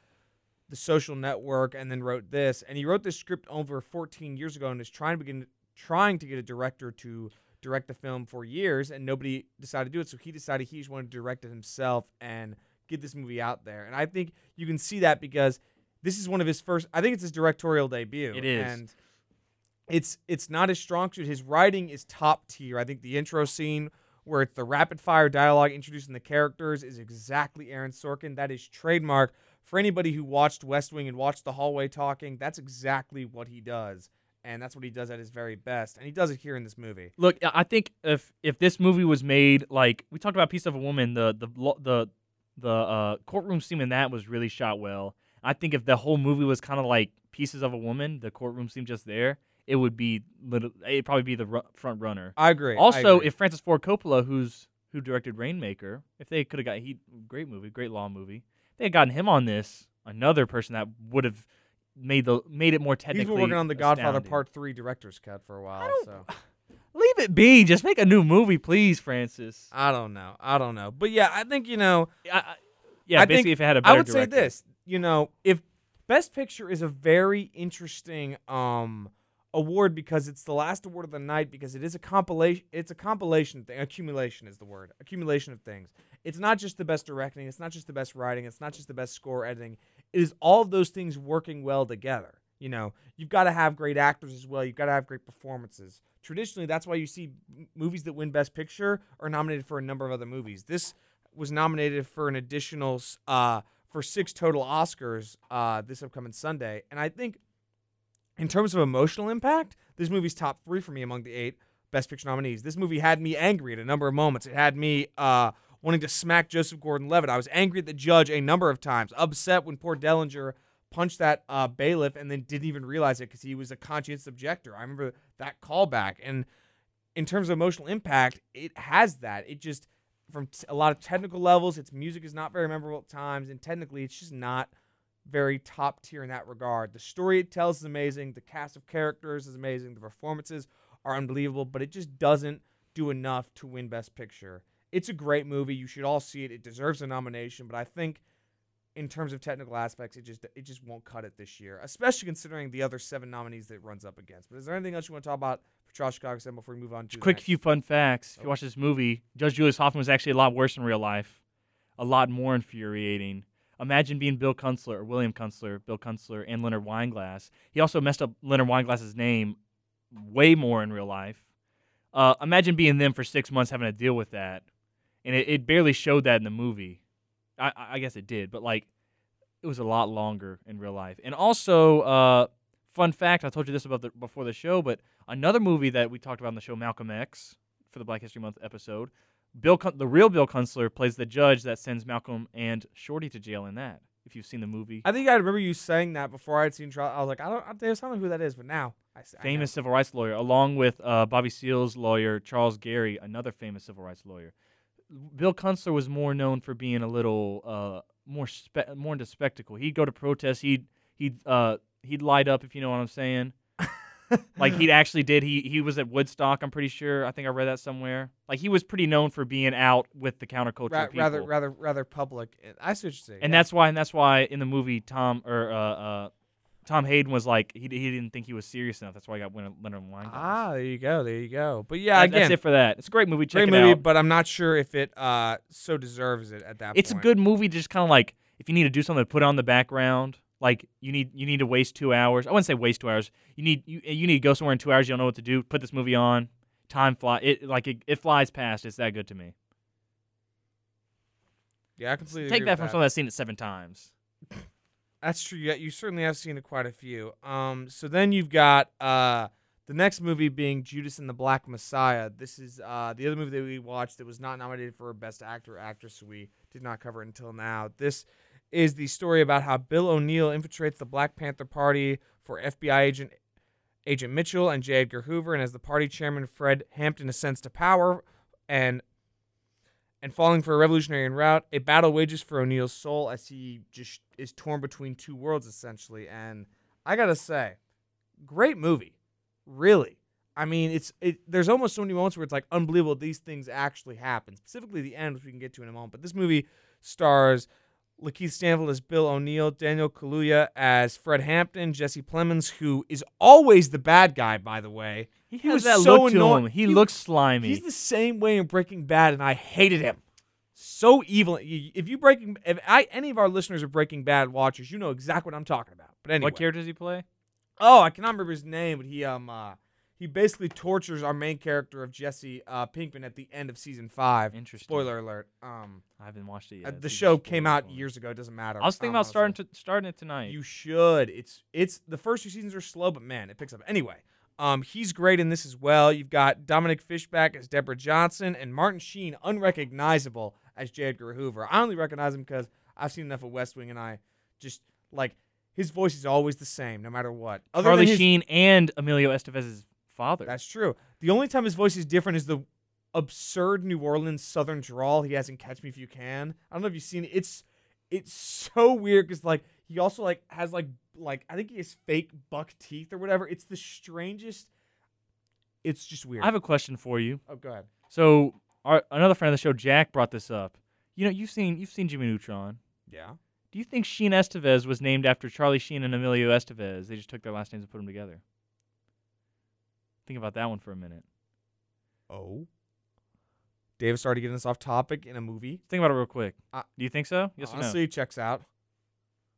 the Social Network, and then wrote this. And he wrote this script over 14 years ago, and is trying to begin trying to get a director to direct the film for years, and nobody decided to do it. So he decided he just wanted to direct it himself and get this movie out there. And I think you can see that because this is one of his first. I think it's his directorial debut. It is. and it's it's not his strong suit. His writing is top tier. I think the intro scene where it's the rapid fire dialogue introducing the characters is exactly Aaron Sorkin. That is trademark for anybody who watched West Wing and watched the hallway talking, that's exactly what he does, and that's what he does at his very best, and he does it here in this movie. Look, I I think if if this movie was made like we talked about, Piece of a Woman, the the the the uh, courtroom scene in that was really shot well. I think if the whole movie was kind of like Pieces of a Woman, the courtroom scene just there, it would be little. It'd probably be the ru- front runner. I agree. I Also, agree. if Francis Ford Coppola, who's who directed Rainmaker, if they could have got he great movie, great law movie, if they had gotten him on this, another person that would have made the made it more he's technically. been working on the Godfather astounding. Part Three director's cut for a while, so [LAUGHS] Leave it be. Just make a new movie, please, Francis. I don't know. I don't know, but yeah, I think you know. I, I, yeah, I basically, think- if it had a I better would say this. You know, if Best Picture is a very interesting um award because it's the last award of the night because it is a compilation. It's a compilation thing. Accumulation is the word. Accumulation of things. It's not just the best directing. It's not just the best writing. It's not just the best score editing. It is all of those things working well together. You know, you've got to have great actors as well. You've got to have great performances. Traditionally, that's why you see movies that win Best Picture are nominated for a number of other movies. This was nominated for an additional uh, for six total Oscars uh, this upcoming Sunday, and I think in terms of emotional impact, this movie's top three for me among the eight Best Picture nominees. This movie had me angry at a number of moments. It had me uh, wanting to smack Joseph Gordon-Levitt. I was angry at the judge a number of times, upset when poor Dellinger punched that uh, bailiff and then didn't even realize it because he was a conscientious objector. I remember that callback. And in terms of emotional impact, it has that. It just from t- a lot of technical levels, its music is not very memorable at times, and technically, it's just not very top tier in that regard. The story it tells is amazing. The cast of characters is amazing. The performances are unbelievable, but it just doesn't do enough to win Best Picture. It's a great movie. You should all see it. It deserves a nomination, but I think in terms of technical aspects, it just it just won't cut it this year, especially considering the other seven nominees that it runs up against. But is there anything else you want to talk about for Chicago before we move on to quick next? few fun facts. If Oh. you watch this movie, Judge Julius Hoffman was actually a lot worse in real life, a lot more infuriating. Imagine being Bill Kunstler or William Kunstler, Bill Kunstler, and Leonard Weinglass. He also messed up Leonard Weinglass's name way more in real life. Uh, imagine being them for six months having to deal with that, and it, it barely showed that in the movie. I, I I guess it did, but like it was a lot longer in real life. And also, uh, fun fact: I told you this about the, before the show, but another movie that we talked about on the show, Malcolm X, for the Black History Month episode. Bill, Kun- the real Bill Kunstler, plays the judge that sends Malcolm and Shorty to jail in that. If you've seen the movie, I think I remember you saying that before I had seen trial. I was like, I don't, I don't know who that is, but now I know. famous civil rights lawyer, along with uh, Bobby Seale's lawyer Charles Garry, another famous civil rights lawyer. Bill Kunstler was more known for being a little uh, more spe- more into spectacle. He'd go to protests. He'd he'd uh, he'd light up if you know what I'm saying. [LAUGHS] like he actually did. He he was at Woodstock. I'm pretty sure. I think I read that somewhere. Like he was pretty known for being out with the counterculture Ra- people. rather, rather, rather public. I see what you're saying. and yeah. that's why and that's why in the movie Tom or uh, uh, Tom Hayden was like he, he didn't think he was serious enough. That's why he got Leonard Leonard Weinglass. ah, there you go, there you go. But yeah, That- again, that's it for that. It's a great movie. Check great movie, out. but I'm not sure if it uh so deserves it at that It's a good movie. To just kind of like if you need to do something to put on the background. Like you need you need to waste two hours. I wouldn't say waste two hours. You need you, you need to go somewhere in two hours. You don't know what to do. Put this movie on. Time fly. It like it, it flies past. It's that good to me. Yeah, I completely Take that from someone that's seen it seven times. That's true. Yeah, you certainly have seen quite a few. Um, so then you've got uh the next movie being Judas and the Black Messiah. This is uh the other movie that we watched that was not nominated for Best Actor or Actress. So we did not cover it until now. This is the story about how Bill O'Neill infiltrates the Black Panther Party for FBI agent Agent Mitchell and J. Edgar Hoover, and as the party chairman, Fred Hampton ascends to power, and and falling for a revolutionary en route, a battle wages for O'Neill's soul as he just is torn between two worlds essentially. And I gotta say, great movie, really. I mean, it's it. There's almost so many moments where it's like unbelievable these things actually happen. Specifically, the end, which we can get to in a moment. But this movie stars Lakeith Stanfield as Bill O'Neill, Daniel Kaluuya as Fred Hampton, Jesse Plemons, who is always the bad guy, by the way. He He has was that so look to annoying. him. He, He- looks slimy. He's the same way in Breaking Bad, and I hated him. So evil. If you breaking, if I any of our listeners are Breaking Bad watchers, you know exactly what I'm talking about. But anyway, What character does he play? oh, I cannot remember his name, but he um uh he basically tortures our main character of Jesse uh, Pinkman at the end of season five. Interesting. Spoiler alert. Um, I haven't watched it uh, yet. the show came out years ago. It doesn't matter. I was thinking um, about starting to starting it tonight. You should. It's it's the first two seasons are slow, but man, it picks up. Anyway, um, he's great in this as well. You've got Dominique Fishback as Deborah Johnson and Martin Sheen, unrecognizable as J. Edgar Hoover. I only recognize him because I've seen enough of West Wing, and I just like his voice is always the same, no matter what. Other Charlie than his- Sheen and Emilio Estevez's father. That's true. The only time his voice is different is the absurd New Orleans Southern drawl he has in Catch Me If You Can. I don't know if you've seen it. It's it's so weird because like he also like has like like I think he has fake buck teeth or whatever. It's the strangest. It's just weird. I have a question for you. oh, go ahead. So, our another friend of the show, Jack, brought this up. You know, you've seen you've seen Jimmy Neutron. Yeah. Do you think Sheen Estevez was named after Charlie Sheen and Emilio Estevez? They just took their last names and put them together. Think about that one for a minute. Oh. Davis started getting us off topic in a movie. Think about it real quick. Uh, Do you think so? Yes or Honestly, no? it checks out.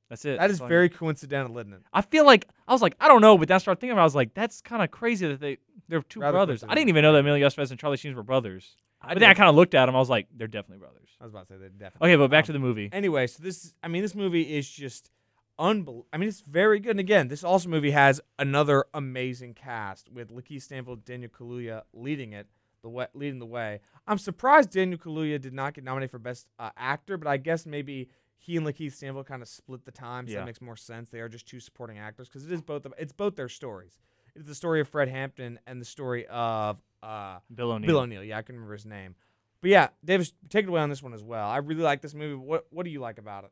That's it. That is That's all I- very coincidental, isn't it? I feel like I was like I don't know, but then I started thinking about. it, I was like, that's kind of crazy that they they're two Rather brothers. I didn't even know that Emilio Estevez and Charlie Sheen were brothers. I but then I kind of looked at them. I was like, they're definitely brothers. I was about to say that definitely. Okay, but back Um, to the movie. anyway, so this I mean this movie is just unbelievable. I mean it's very good. And again, this also movie has another amazing cast with Lakeith Stanfield, Daniel Kaluuya leading it, the way, leading the way. I'm surprised Daniel Kaluuya did not get nominated for best uh, actor, but I guess maybe he and Lakeith Stanfield kind of split the time, so Yeah. that makes more sense. They are just two supporting actors because it is both of, it's both their stories. It's the story of Fred Hampton and the story of uh, Bill O'Neill. Bill O'Neill. Yeah, I can remember his name. But yeah, Davis, take it away on this one as well. I really like this movie. What What do you like about it?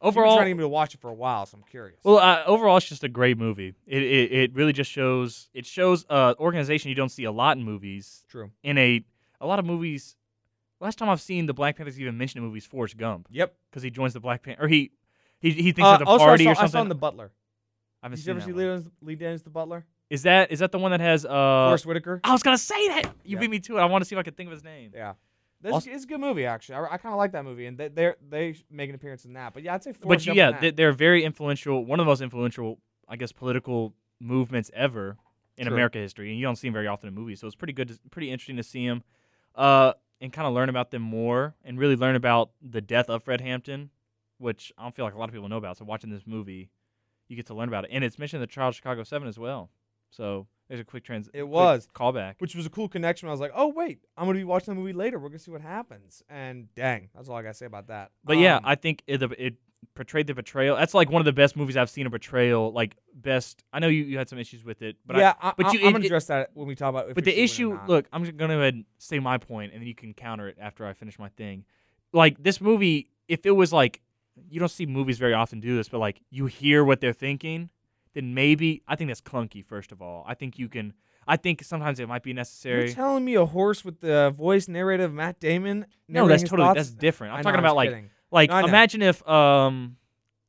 Overall, trying to get me to watch it for a while, so I'm curious. well, uh, overall, it's just a great movie. It, it it really just shows it shows uh organization you don't see a lot in movies. true. In a a lot of movies, last time I've seen the Black Panthers even mentioned in movies, Forrest Gump, Yep. because he joins the Black Panther or he he he thinks Uh, at also, party I or saw, I saw in The Butler. I haven't Did you seen ever see that Lee Lee Daniels The Butler? Is that is that the one that has uh? Forest Whitaker. I was gonna say that. You Yeah. beat me to it. I want to see if I could think of his name. Yeah. That's, Also- it's a good movie, actually. I, I kind of like that movie, and they they they make an appearance in that. But yeah, I'd say but Forrest you- Gump yeah, they, they're very influential. One of the most influential, I guess, political movements ever in True. America history, and you don't see them very often in movies. So it's pretty good, to, pretty interesting to see them, uh, and kind of learn about them more, and really learn about the death of Fred Hampton, which I don't feel like a lot of people know about. So watching this movie, you get to learn about it, and it's mentioned in the Trial of Chicago Seven as well. So there's a quick trans. It was. callback. which was a cool connection. I was like, oh wait, I'm gonna be watching the movie later. We're gonna see what happens. And dang, that's all I gotta say about that. But yeah, Um, I think it, it portrayed the betrayal. That's like one of the best movies I've seen a betrayal. Like best. I know you, you had some issues with it, but yeah, I, but I, you- I'm it- gonna it- address that when we talk about. If but the should win or issue. Look, I'm just gonna go ahead and say my point, and then you can counter it after I finish my thing. Like this movie, if it was like you don't see movies very often do this, but like you hear what they're thinking, then maybe I think that's clunky. First of all, I think you can. I think sometimes it might be necessary. You're telling me a horse with the voice narrative of Matt Damon? No, that's totally thoughts? that's different. I'm know, talking I'm about like kidding. like No, imagine if um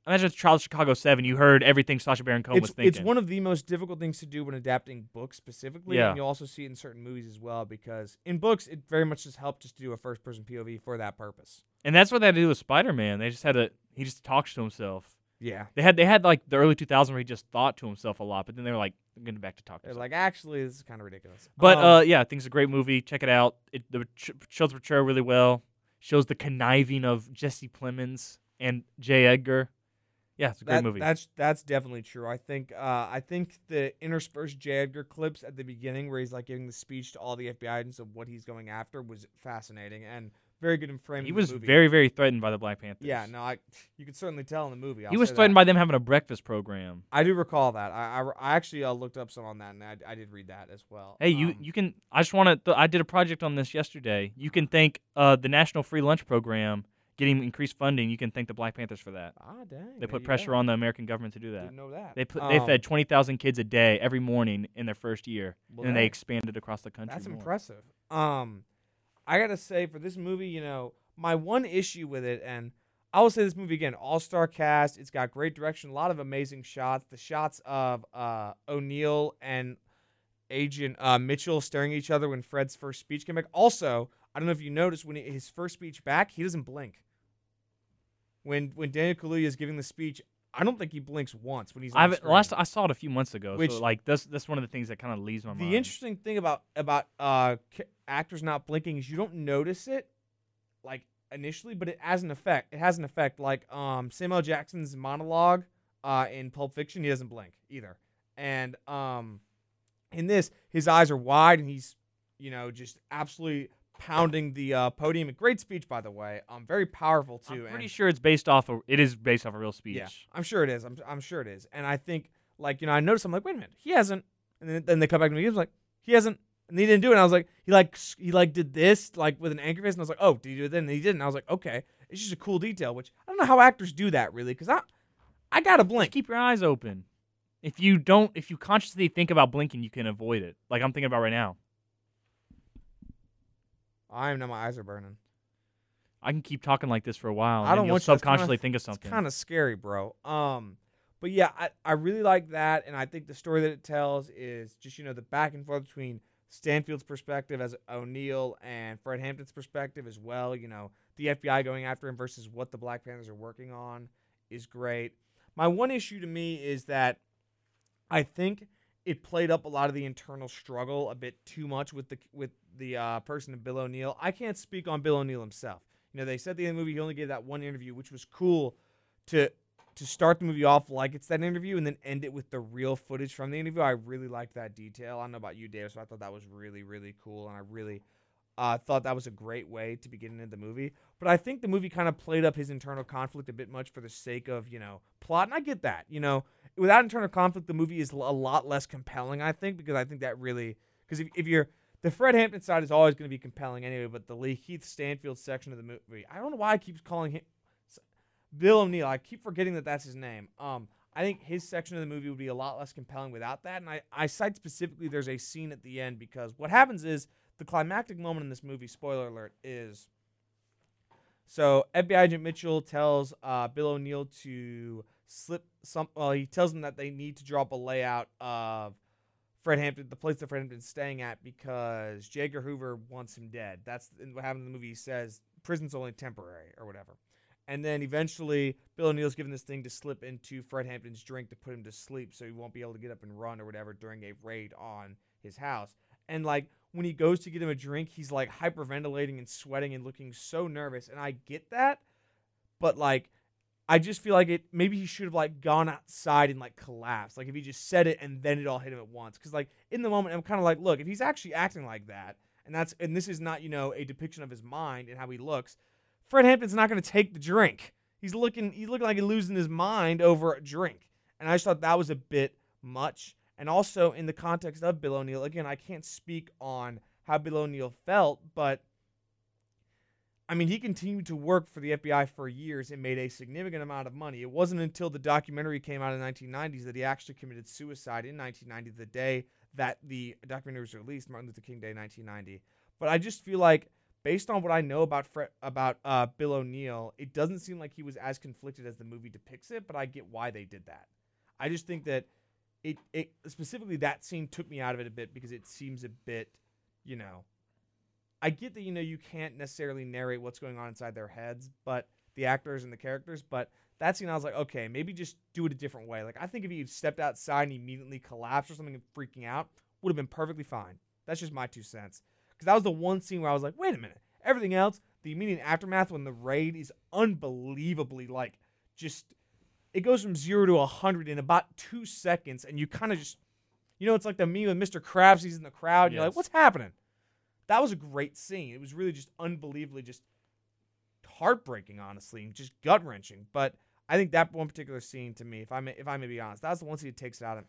imagine if Trial of Chicago Seven, you heard everything Sacha Baron Cohen was thinking. it's one of the most difficult things to do when adapting books specifically, Yeah. and you'll also see it in certain movies as well. Because in books, it very much just helped just to do a first-person POV for that purpose. And that's what they had to do with Spider Man. They just had to he just talks to himself. Yeah, They had they had like the early 2000s where he just thought to himself a lot, but then they were like getting back to talk to they're like, actually, this is kind of ridiculous. but Um, uh, yeah, I think it's a great movie. Check it out. It the ch- shows the portrayal really well. Shows the conniving of Jesse Plemons and J. Edgar. Yeah, it's a great that- movie. That's that's definitely true. I think uh, I think the interspersed J. Edgar clips at the beginning, where he's like giving the speech to all the FBI agents of what he's going after, was fascinating and very good in framing. he was very very threatened by the Black Panthers. Yeah, no, I you could certainly tell in the movie. I'll he was threatened that. by them having a breakfast program. I do recall that. I, I, I actually uh, looked up some on that, and I, I did read that as well. Hey, you Um, you can. I just want to. I did a project on this yesterday. You can thank uh, the National Free Lunch Program getting increased funding. You can thank the Black Panthers for that. ah, dang. They put pressure on the American government to do that. Didn't know that. They put they Um, fed twenty thousand kids a day every morning in their first year, well, and they expanded across the country. That's more. impressive. Um, I gotta say for this movie, you know, my one issue with it, and I will say this movie again, all star cast. It's got great direction, a lot of amazing shots. The shots of uh, O'Neill and Agent uh, Mitchell staring at each other when Fred's first speech came back. Also, I don't know if you noticed when he, his first speech back, he doesn't blink. When when Daniel Kaluuya is giving the speech, I don't think he blinks once when he's. I on have last I saw it a few months ago. Which- so like that's that's one of the things that kind of leaves my The mind. interesting thing about about uh actors not blinking is you don't notice it like initially, but it has an effect. It has an effect. Like um Samuel Jackson's monologue uh in Pulp Fiction, he doesn't blink either. And um in this, his eyes are wide and he's you know just absolutely pounding the uh, podium. A great speech, by the way. Um, very powerful too. I'm pretty and- sure it's based off of it is based off a real speech. Yeah, I'm sure it is. I'm, I'm sure it is. And I think, like, you know, I noticed, I'm like, wait a minute, he hasn't. And then, then they come back to me, he was like, he hasn't. And he didn't do it. And I was like, he like he like did this like with an angry face, and I was like, oh, did he do it then? And he didn't. And I was like, okay, it's just a cool detail, which I don't know how actors do that really, because I I gotta Just blink. keep your eyes open. If you don't, if you consciously think about blinking, you can avoid it. Like I'm thinking about right now. I know my eyes are burning. I can keep talking like this for a while. I don't want that's kinda- subconsciously think of It's something. kind of scary, bro. Um, but yeah, I, I really like that, and I think the story that it tells is just you know the back and forth between Stanfield's perspective as O'Neill and Fred Hampton's perspective as well. You know, the FBI going after him versus what the Black Panthers are working on is great. My one issue to me is that I think it played up a lot of the internal struggle a bit too much with the with the uh, person of Bill O'Neill. I can't speak on Bill O'Neill himself. You know, they said at the end of the movie he only gave that one interview, which was cool to to start the movie off like it's that interview and then end it with the real footage from the interview. I really liked that detail. I don't know about you, Davis, but I thought that was really, really cool, and I really uh, thought that was a great way to begin into the movie. But I think the movie kind of played up his internal conflict a bit much for the sake of you know plot, and I get that. You know, without internal conflict, the movie is a lot less compelling. I think because I think that really because if, if you're the Fred Hampton side is always going to be compelling anyway, but the Lakeith Stanfield section of the movie, I don't know why I keep calling him Bill O'Neill. I keep forgetting that that's his name. Um, I think his section of the movie would be a lot less compelling without that. And I, I cite specifically there's a scene at the end because what happens is the climactic moment in this movie, spoiler alert, is so FBI agent Mitchell tells uh, Bill O'Neill to slip some. Well, he tells him that they need to drop a layout of Fred Hampton, the place that Fred Hampton's staying at, because J. Edgar Hoover wants him dead. That's what happens in the movie. He says prison's only temporary or whatever. And then eventually, Bill O'Neill's given this thing to slip into Fred Hampton's drink to put him to sleep, so he won't be able to get up and run or whatever during a raid on his house. And like when he goes to get him a drink, he's like hyperventilating and sweating and looking so nervous. And I get that, but like I just feel like it maybe he should have like gone outside and like collapsed. Like if he just said it and then it all hit him at once. Cause like in the moment I'm kind of like, look, if he's actually acting like that, and that's and this is not, you know, a depiction of his mind and how he looks, Fred Hampton's not gonna take the drink. He's looking he's looking like he's losing his mind over a drink. And I just thought that was a bit much. And also in the context of Bill O'Neill, again, I can't speak on how Bill O'Neill felt, but I mean, he continued to work for the FBI for years and made a significant amount of money. It wasn't until the documentary came out in the 1990s that he actually committed suicide in 1990, the day that the documentary was released, Martin Luther King Day 1990. But I just feel like, based on what I know about Fre- about uh, Bill O'Neill, it doesn't seem like he was as conflicted as the movie depicts it. But I get why they did that. I just think that it, it specifically that scene took me out of it a bit because it seems a bit, you know, I get that you know you can't necessarily narrate what's going on inside their heads, but the actors and the characters. But that scene, I was like, okay, maybe just do it a different way. Like I think if he stepped outside and immediately collapsed or something and freaking out, would have been perfectly fine. That's just my two cents. Because that was the one scene where I was like, wait a minute. Everything else, the immediate aftermath when the raid is unbelievably like just it goes from zero to a hundred in about two seconds, and you kind of just you know, it's like the meme with Mr. Krabs, he's in the crowd, and you're like, what's happening? That was a great scene. It was really just unbelievably just heartbreaking, honestly, and just gut wrenching. But I think that one particular scene to me, if I may, if I may be honest, that's the one scene that takes it out of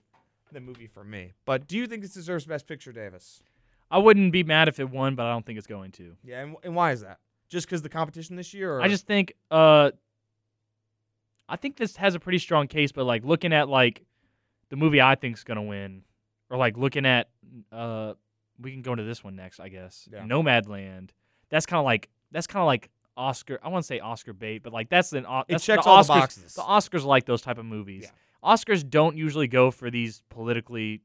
the movie for me. But do you think this deserves Best Picture, Davis? I wouldn't be mad if it won, but I don't think it's going to. Yeah, and, and why is that? Just because the competition this year? Or? I just think uh I think this has a pretty strong case, but like looking at like the movie I think's gonna win, or like looking at uh we can go into this one next, I guess. Yeah. Nomadland. That's kind of like that's kind of like Oscar. I want to say Oscar bait, but like that's an o- it checks the all Oscars. the boxes. The Oscars like those type of movies. Yeah. Oscars don't usually go for these politically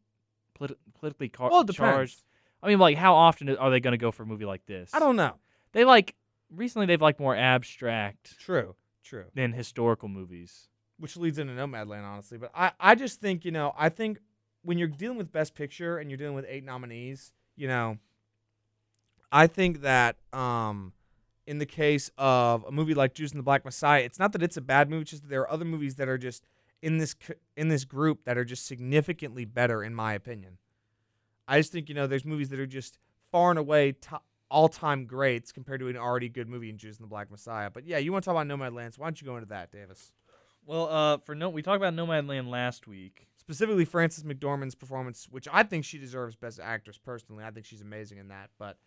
politi- politically car- well, charged. I mean, like how often are they going to go for a movie like this? I don't know. They like recently they've like more abstract True, true. than historical movies. which leads into Nomadland, honestly. But I, I just think, you know, I think when you're dealing with Best Picture and you're dealing with eight nominees, you know, I think that um, in the case of a movie like Judas and the Black Messiah, it's not that it's a bad movie, it's just that there are other movies that are just in this in this group that are just significantly better, in my opinion. I just think you know there's movies that are just far and away top, all-time greats compared to an already good movie in Judas and the Black Messiah. But yeah, you want to talk about Nomadland? So why don't you go into that, Davis? Well, uh, for no, we talked about Nomadland last week. Specifically, Frances McDormand's performance, which I think she deserves Best Actress. Personally, I think she's amazing in that. But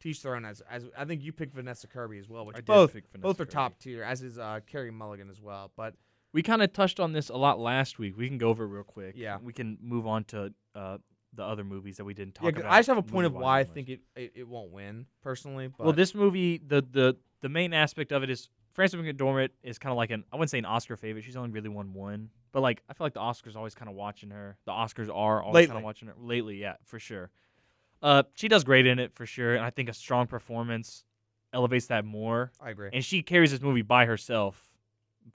teach their own. As, as I think you picked Vanessa Kirby as well, which I both pick Vanessa both are Kirby. top tier. As is uh, Carey Mulligan as well. But We kind of touched on this a lot last week. We can go over it real quick. Yeah. We can move on to uh, the other movies that we didn't talk yeah, about. I just have a point of why I think it, it, it won't win personally. But Well, this movie, the the the main aspect of it is Frances McDormand is kind of like an I wouldn't say an Oscar favorite. She's only really won one, but like I feel like the Oscars always kind of watching her. The Oscars are always kind of watching her lately. Yeah, for sure. Uh, she does great in it for sure, and I think a strong performance elevates that more. I agree. And she carries this movie by herself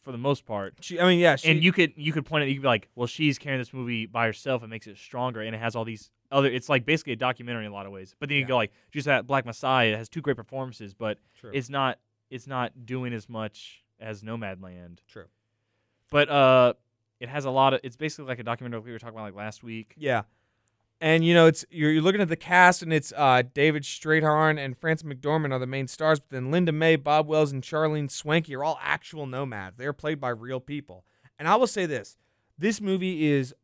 for the most part. She, I mean, yeah, she, and you could you could point it. You could be like, well, she's carrying this movie by herself. It makes it stronger, and it has all these other. It's like basically a documentary in a lot of ways. But then you Yeah. go like, just that Black Messiah it has two great performances, but True. it's not it's not doing as much as Nomadland. True. But uh, it has a lot of. It's basically like a documentary we were talking about like last week. Yeah. And you know, it's you're, you're looking at the cast, and it's uh, David Strathairn and Frances McDormand are the main stars, but then Linda May, Bob Wells, and Charlene Swankie are all actual nomads. They are played by real people. And I will say this: this movie is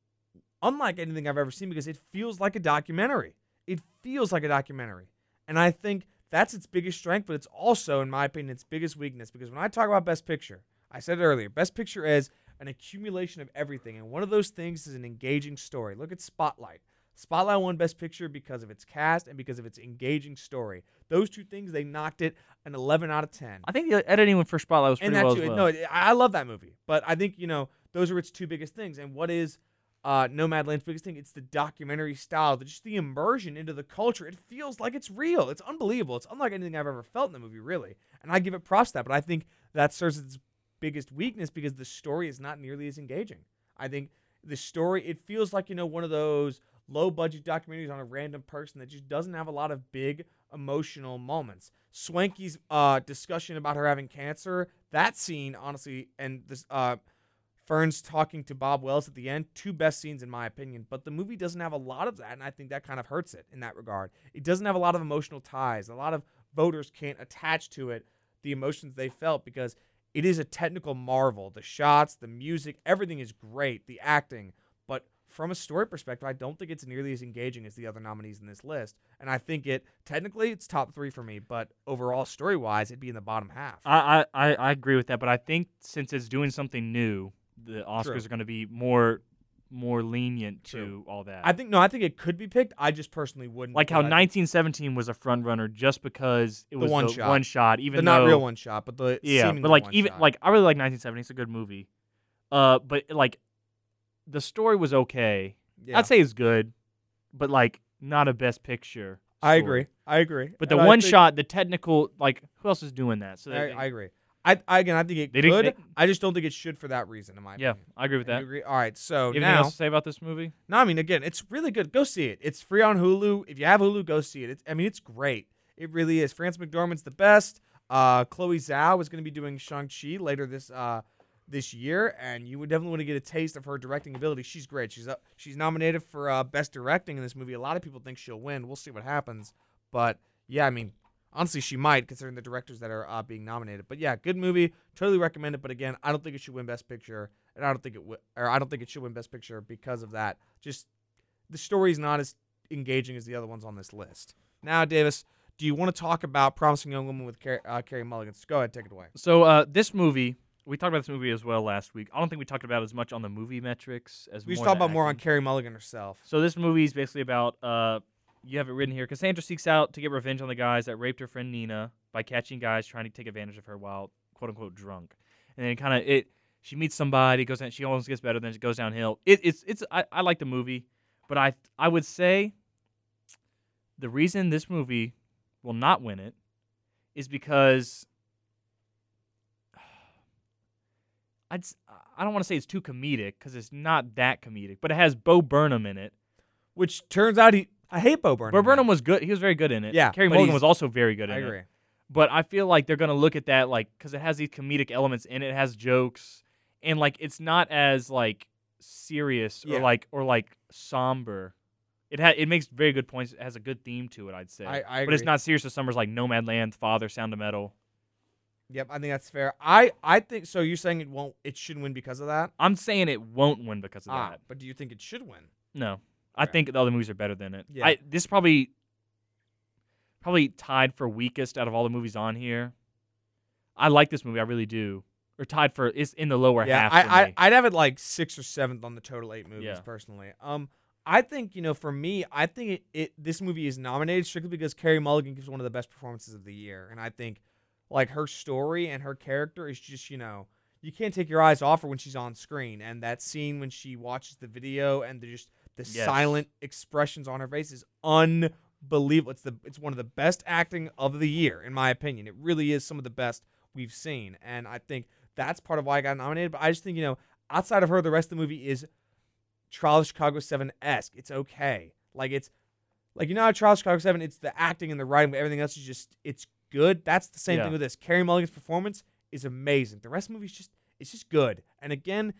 unlike anything I've ever seen because it feels like a documentary. It feels like a documentary, and I think that's its biggest strength, but it's also, in my opinion, its biggest weakness. Because when I talk about Best Picture, I said it earlier, Best Picture is an accumulation of everything, and one of those things is an engaging story. Look at Spotlight. Spotlight won Best Picture because of its cast and because of its engaging story. Those two things, they knocked it an 11 out of 10. I think the editing for Spotlight was and pretty that well too, well. no, I love that movie, but I think you know those are its two biggest things. And what is uh, Nomadland's biggest thing? It's the documentary style, the, just the immersion into the culture. It feels like it's real. It's unbelievable. It's unlike anything I've ever felt in the movie, really. And I give it props to that. But I think that serves its biggest weakness because the story is not nearly as engaging. I think the story it feels like you know one of those low budget documentaries on a random person that just doesn't have a lot of big emotional moments. Swankie's uh, discussion about her having cancer, that scene honestly, and this uh, Fern's talking to Bob Wells at the end, two best scenes in my opinion. But the movie doesn't have a lot of that, and I think that kind of hurts it in that regard. It doesn't have a lot of emotional ties. A lot of voters can't attach to it the emotions they felt because it is a technical marvel. The shots, the music, everything is great. The acting, but from a story perspective, I don't think it's nearly as engaging as the other nominees in this list. And I think it technically it's top three for me, but overall story wise, it'd be in the bottom half. I, I, I agree with that, but I think since it's doing something new, the Oscars True. are going to be more more lenient True. to all that. I think no, I think it could be picked. I just personally wouldn't. like how but I think 1917 was a front runner just because it The was one the shot. one shot, even though. not real one shot, but the yeah, but like even shot. like I really like 1917. It's a good movie. Uh, but like the story was okay. yeah. I'd say it's good, but like not a best picture. I agree. I agree. But the And one think- shot, the technical, like who else is doing that? So I, they- I agree. I, I again, I think it They could. they- I just don't think it should for that reason. In my yeah, opinion. I agree with that. agree? All right. So Anything now, else to say about this movie? no, I mean, again, it's really good. Go see it. It's free on Hulu. If you have Hulu, go see it. It's, I mean, it's great. It really is. France McDormand's the best. Uh, Chloe Zhao is going to be doing Shang Chi later this uh this year, and you would definitely want to get a taste of her directing ability. She's great. She's up. She's nominated for uh, best directing in this movie. A lot of people think she'll win. We'll see what happens. But yeah, I mean, honestly, she might considering the directors that are uh, being nominated. But yeah, good movie. Totally recommend it. But again, I don't think it should win Best Picture, and I don't think it w- or I don't think it should win Best Picture because of that. Just the story's not as engaging as the other ones on this list. Now, Davis, do you want to talk about Promising Young Woman with uh, Carey Mulligan? So go ahead, take it away. So uh, this movie, we talked about this movie as well last week. I don't think we talked about it as much on the movie metrics as We just more talk the about more on. Carey Mulligan herself. So this movie is basically about uh, you have it written here. Cassandra seeks out to get revenge on the guys that raped her friend Nina by catching guys trying to take advantage of her while quote unquote drunk. And then kind of it, she meets somebody, goes down, she almost gets better, then it goes downhill. It, it's it's I, I like the movie, but I I would say the reason this movie will not win it is because I'd I don't want to say it's too comedic because it's not that comedic, but it has Bo Burnham in it. Which turns out he. I hate Bo Burnham. Bo Burnham was good. He was very good in it. Yeah, but Mulligan was also very good in I it. I agree. But I feel like they're gonna look at that like because it has these comedic elements in it, it has jokes, and like it's not as like serious Yeah. or like or like somber. It ha- it makes very good points. It has a good theme to it, I'd say. I, I but it's not serious as summers like Nomadland, Father, Sound of Metal. Yep, I think that's fair. I I think so. You're saying it won't. It shouldn't win because of that. I'm saying it won't win because of Ah, that. but do you think it should win? No, I Okay. think the other movies are better than it. Yeah. I this probably probably tied for weakest out of all the movies on here. I like this movie, I really do. Or tied for it's in the lower yeah, half. for I, I me. I'd have it like sixth or seventh on the total eight movies Yeah. personally. Um, I think you know for me, I think it, it this movie is nominated strictly because Carey Mulligan gives one of the best performances of the year, and I think like her story and her character is just you know you can't take your eyes off her when she's on screen, and that scene when she watches the video and the just the Yes. silent expressions on her face is unbelievable. It's the it's one of the best acting of the year in my opinion. It really is some of the best we've seen, and I think that's part of why I got nominated. But I just think you know outside of her, the rest of the movie is Trial of Chicago Seven esque. It's okay. Like it's like you know how Trial of Chicago Seven, it's the acting and the writing, but everything else is just it's good. That's the same Yeah. thing with this. Carey Mulligan's performance is amazing. The rest of the movie's just it's just good. And again,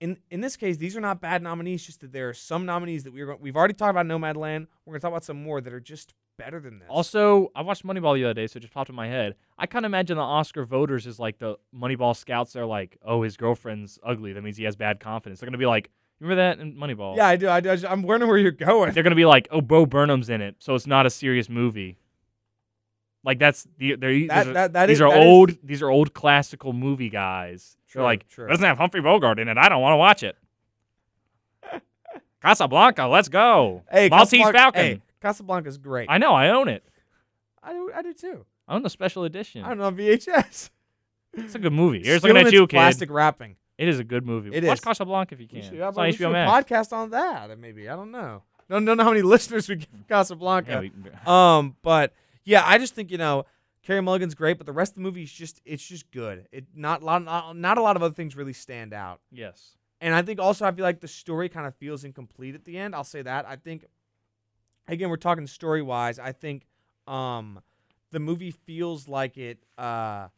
in in this case, these are not bad nominees. Just that there are some nominees that we're going, we've already talked about Nomadland. We're gonna talk about some more that are just better than this. Also, I watched Moneyball the other day, so it just popped in my head. I kind of imagine the Oscar voters is like the Moneyball scouts They're like, oh, his girlfriend's ugly. That means he has bad confidence. They're gonna be like, remember that in Moneyball? yeah, I do. I do. I'm wondering where you're going. They're gonna be like, oh, Bo Burnham's in it, so it's not a serious movie. Like that's the they're these That are, that that these is- are that is- old these are old classical movie guys. True, they're like, true. it doesn't have Humphrey Bogart in it. I don't want to watch it. Casablanca, let's go. Hey, Maltese Casablanca- Falcon. Hey, Casablanca's great. I know, I own it. I do. I do too. I own the special edition. I don't know VHS. It's a good movie. Here's Still looking at you, kid. plastic wrapping. It is a good movie. It Watch is. Casablanca if you We can. should, It's on we HBO a Max. podcast on that. Maybe I don't know. Don't, don't know how many [LAUGHS] listeners we get from Casablanca. Yeah, we- Um, but yeah, I just think you know, Carey Mulligan's great, but the rest of the movie is just it's just good. It not lot not, not a lot of other things really stand out. yes. And I think also I feel like the story kind of feels incomplete at the end. I'll say that. I think again we're talking story wise. I think um the movie feels like it uh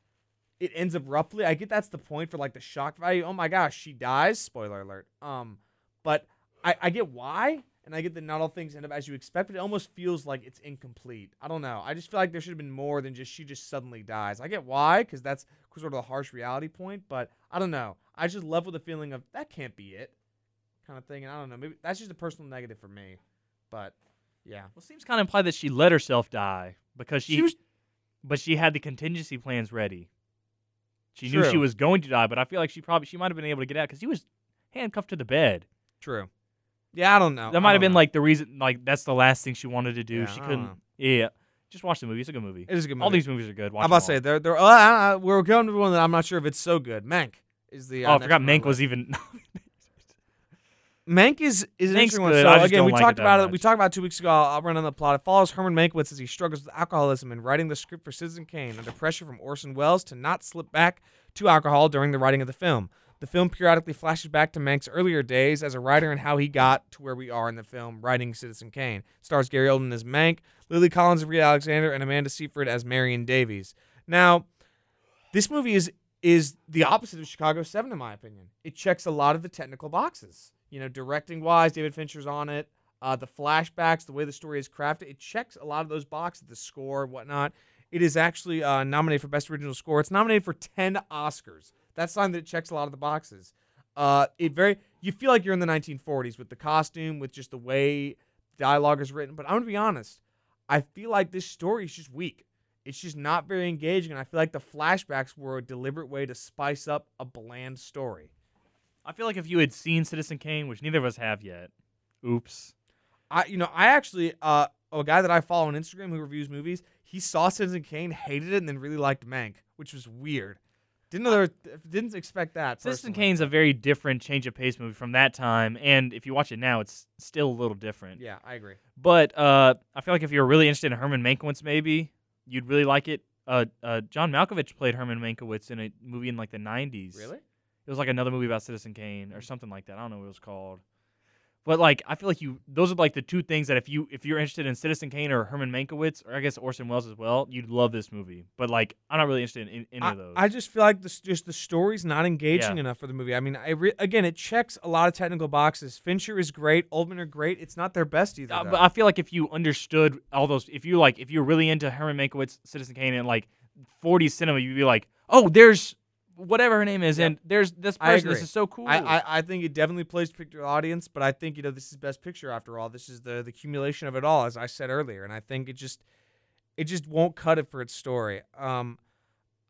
it ends abruptly. I get that's the point for like the shock value. Oh my gosh, she dies. Spoiler alert. Um, but I I get why, and I get that not all things end up as you expect, but it almost feels like it's incomplete. I don't know. I just feel like there should have been more than just she just suddenly dies. I get why, because that's sort of the harsh reality point, but I don't know. I just left with a feeling of that can't be it, kind of thing. And I don't know. Maybe that's just a personal negative for me, but yeah. Well, it seems kind of implied that she let herself die because she, She was- but she had the contingency plans ready. She knew she was going to die, but I feel like she probably she might have been able to get out because he was handcuffed to the bed. True. Yeah, I don't know. that might have been know. like the reason, like that's the last thing she wanted to do. Yeah, she couldn't. Yeah, just watch the movie. It's a good movie. it is a good movie. All these movies are good. Watch I'm about to say they're they're. Uh, uh, we're going to one that I'm not sure if it's so good. Mank is the. Uh. Oh, I forgot Mank was even. [LAUGHS] Mank is is an Mank's interesting one. So again, we like talked it about it. We talked about it two weeks ago. I'll, I'll run on the plot. It follows Herman Mankiewicz as he struggles with alcoholism and writing the script for Citizen Kane under pressure from Orson Welles to not slip back to alcohol during the writing of the film. The film periodically flashes back to Mank's earlier days as a writer and how he got to where we are in the film writing Citizen Kane. Stars Gary Oldman as Mank, Lily Collins as Rita Alexander, and Amanda Seyfried as Marion Davies. Now, this movie is is the opposite of Chicago 7 in my opinion. It checks a lot of the technical boxes. You know, directing wise, David Fincher's on it. Uh, the flashbacks, the way the story is crafted, it checks a lot of those boxes, the score, whatnot. It is actually uh, nominated for Best Original Score. It's nominated for 10 Oscars. That's a sign that it checks a lot of the boxes. Uh, it very you feel like you're in the 1940s with the costume, with just the way dialogue is written. But I'm gonna be honest, I feel like this story is just weak. It's just not very engaging, and I feel like the flashbacks were a deliberate way to spice up a bland story. I feel like if you had seen Citizen Kane, which neither of us have yet, oops. I, you know, I actually, uh, a guy that I follow on Instagram who reviews movies, he saw Citizen Kane, hated it, and then really liked Mank, which was weird. Didn't know there, were- didn't expect that. Citizen personally. Kane's a very different change of pace movie from that time, and if you watch it now, it's still a little different. Yeah, I agree. But uh, I feel like if you're really interested in Herman Mankiewicz, maybe you'd really like it. Uh, uh, John Malkovich played Herman Mankiewicz in a movie in like the '90s. Really? It was like another movie about Citizen Kane or something like that. I don't know what it was called. But like I feel like you those are like the two things that if you if you're interested in Citizen Kane or Herman Mankiewicz or I guess Orson Welles as well, you'd love this movie. But like I'm not really interested in, any I, of those. I just feel like this, just the story's not engaging Yeah. enough for the movie. I mean, I re- again, it checks a lot of technical boxes. Fincher is great, Oldman are great. It's not their best either. Uh, but I feel like if you understood all those, if you like, if you're really into Herman Mankiewicz, Citizen Kane, and like 40s cinema, you'd be like, oh, there's whatever her name is, Yep. and there's this person. This is so cool. I, I, I think it definitely plays to picture the audience, but I think you know this is best picture after all. This is the the accumulation of it all, as I said earlier, and I think it just it just won't cut it for its story. Um,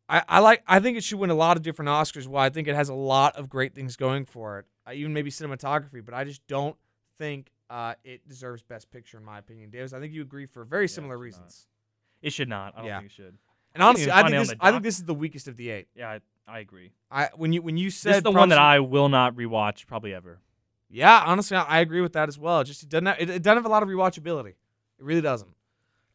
I, I like I think it should win a lot of different Oscars. Well, I think it has a lot of great things going for it, uh, even maybe cinematography, but I just don't think uh, it deserves best picture in my opinion. Davis, I think you agree for very it similar should not. reasons. it should not. I don't Yeah. think it should. And honestly, I think this I think this is the weakest of the eight. Yeah, I, I agree. I when you when you said This is the one that I will not rewatch probably ever. Yeah, honestly, I I agree with that as well. It just it doesn't have, it, it doesn't have a lot of rewatchability. It really doesn't.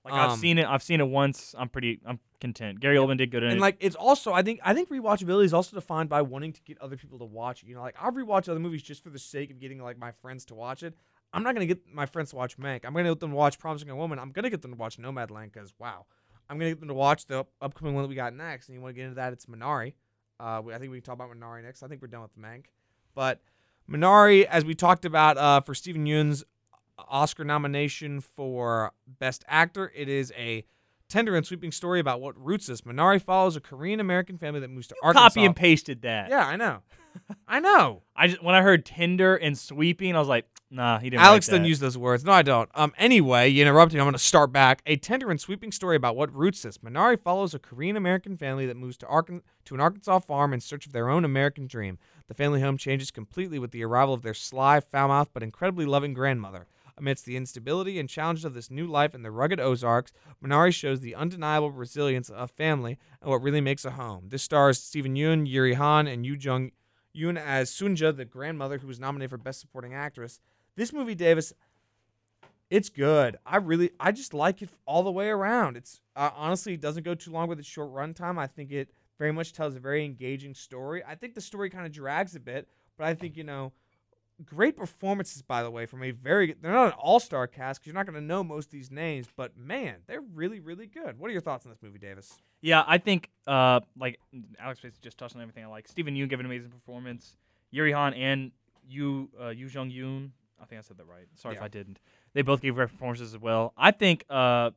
Like I've Um, seen it. I've seen it once. I'm pretty. I'm content. Gary Oldman did good in And it. like it's also I think I think rewatchability is also defined by wanting to get other people to watch it. You know, like I'll rewatch other movies just for the sake of getting like my friends to watch it. I'm not gonna get my friends to watch Mank. I'm gonna get them to watch Promising Young Woman. I'm gonna get them to watch Nomadland because wow, I'm gonna get them to watch the upcoming one that we got next. And you want to get into that? It's Minari. Uh, we, I think we can talk about Minari next. I think we're done with the Mank, but Minari, as we talked about uh, for Steven Yeun's Oscar nomination for Best Actor, it is a tender and sweeping story about what roots us. Minari follows a Korean American family that moves to Arkansas. Copy and pasted that. Yeah, I know. [LAUGHS] I know. I just when I heard Tinder and sweeping, I was like, nah, he didn't. Alex didn't use those words. No, I don't. Um. Anyway, you interrupted. me. I'm going to start back. A tender and sweeping story about what roots this. Minari follows a Korean American family that moves to Arkan- to an Arkansas farm in search of their own American dream. The family home changes completely with the arrival of their sly, foul-mouthed, but incredibly loving grandmother. Amidst the instability and challenges of this new life in the rugged Ozarks, Minari shows the undeniable resilience of family and what really makes a home. This stars Steven Yeun, Yeri Han, and Yoo Jung Yoon as Sunja, the grandmother who was nominated for Best Supporting Actress. This movie, Davis, it's good. I really, I just like it all the way around. It's uh, honestly, it doesn't go too long with its short runtime. I think it very much tells a very engaging story. I think the story kind of drags a bit, but I think you know, great performances by the way from a very. They're not an all-star cast because you're not going to know most of these names, but man, they're really, really good. What are your thoughts on this movie, Davis? Yeah, I think uh like Alex basically just touched on everything I like. Steven Yeun gave an amazing performance. Yeri Han and Yu uh, Yu Jung Yoon. I think I said that right. Sorry if I didn't. They both gave great performances as well. I think uh,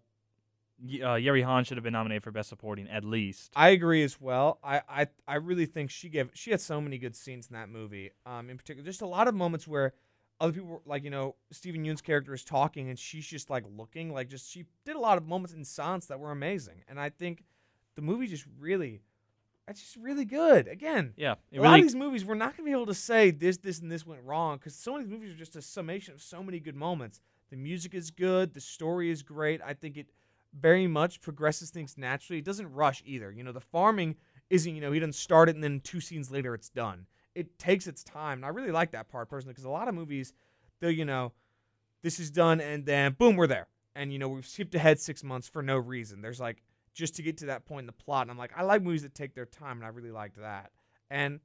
uh Yeri Han should have been nominated for best supporting at least. I agree as well. I, I I really think she gave she had so many good scenes in that movie. Um, in particular, just a lot of moments where other people were like you know Steven Yeun's character is talking and she's just like looking like just she did a lot of moments in silence that were amazing. And I think the movie just really, it's just really good. Again, Yeah, a lot of these movies we're not gonna be able to say this this and this went wrong because so many movies are just a summation of so many good moments. The music is good. The story is great. I think it very much progresses things naturally. It doesn't rush either. You know, the farming isn't, you know, he doesn't start it and then two scenes later it's done. It takes its time. And I really like that part personally because a lot of movies, they'll, you know, this is done and then boom, we're there. And, you know, we've skipped ahead six months for no reason. There's like, just to get to that point in the plot. And I'm like, I like movies that take their time and I really liked that. And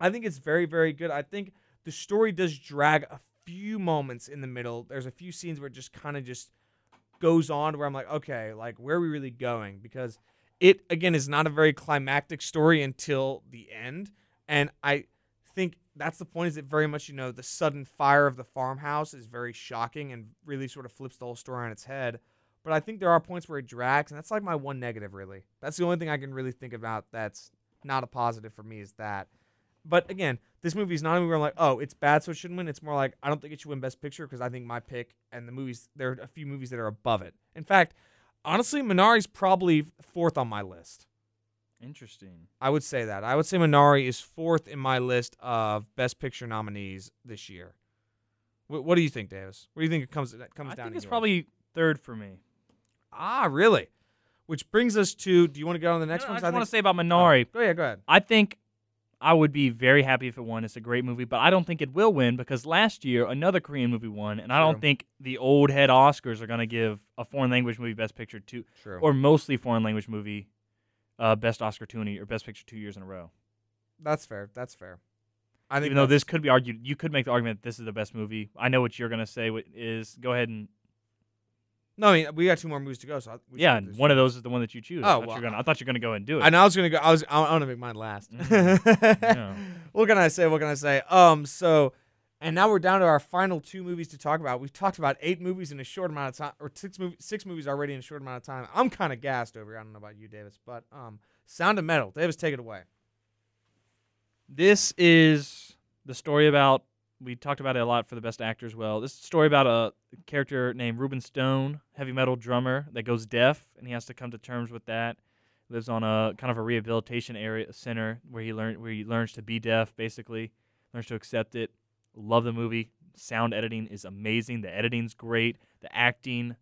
I think it's very, very good. I think the story does drag a few moments in the middle. There's a few scenes where it just kind of just goes on to where I'm like, okay, like where are we really going? Because it again is not a very climactic story until the end, and I think that's the point. Is it very much you know the sudden fire of the farmhouse is very shocking and really sort of flips the whole story on its head. But I think there are points where it drags, and that's like my one negative. Really, that's the only thing I can really think about that's not a positive for me is that. But again, this movie is not a movie where I'm like, oh, it's bad, so it shouldn't win. It's more like I don't think it should win Best Picture because I think my pick and the movies there are a few movies that are above it. In fact, honestly, Minari's probably fourth on my list. interesting. I would say that. I would say Minari is fourth in my list of Best Picture nominees this year. What, what do you think, Davis? What do you think it comes that comes I down? think to it's probably third for me. ah really, which brings us to. Do you want to go on the next No, one? I just want think- to say about Minari. Oh, go ahead. Go ahead. I think I would be very happy if it won. It's a great movie, but I don't think it will win because last year another Korean movie won, and I True. don't think the old head Oscars are going to give a foreign language movie Best Picture to, True. or mostly foreign language movie, uh, Best Oscar twenty or Best Picture two years in a row. That's fair. That's fair. I think Even though this could be argued, you could make the argument that this is the best movie. I know what you're gonna say. is Go ahead and No, I mean we got two more movies to go. So we yeah, and this. one of those is the one that you choose. Oh, I thought, well, you're gonna, I thought you're gonna go and do it. And I was gonna go. I was. I want to make mine last. Mhm. Yeah. [LAUGHS] What can I say? What can I say? Um. So, and now we're down to our final two movies to talk about. We've talked about eight movies in a short amount of time, or six movie, six movies already in a short amount of time. I'm kind of gassed over. here. I don't know about you, Davis, but um, Sound of Metal. Davis, take it away. This is the story about. We talked about it a lot for the best actor as well. This story about a character named Ruben Stone, heavy metal drummer that goes deaf, and he has to come to terms with that. Lives on a kind of a rehabilitation area center where he learn where he learns to be deaf, basically learns to accept it. Love the movie. Sound editing is amazing. The editing's great. The acting,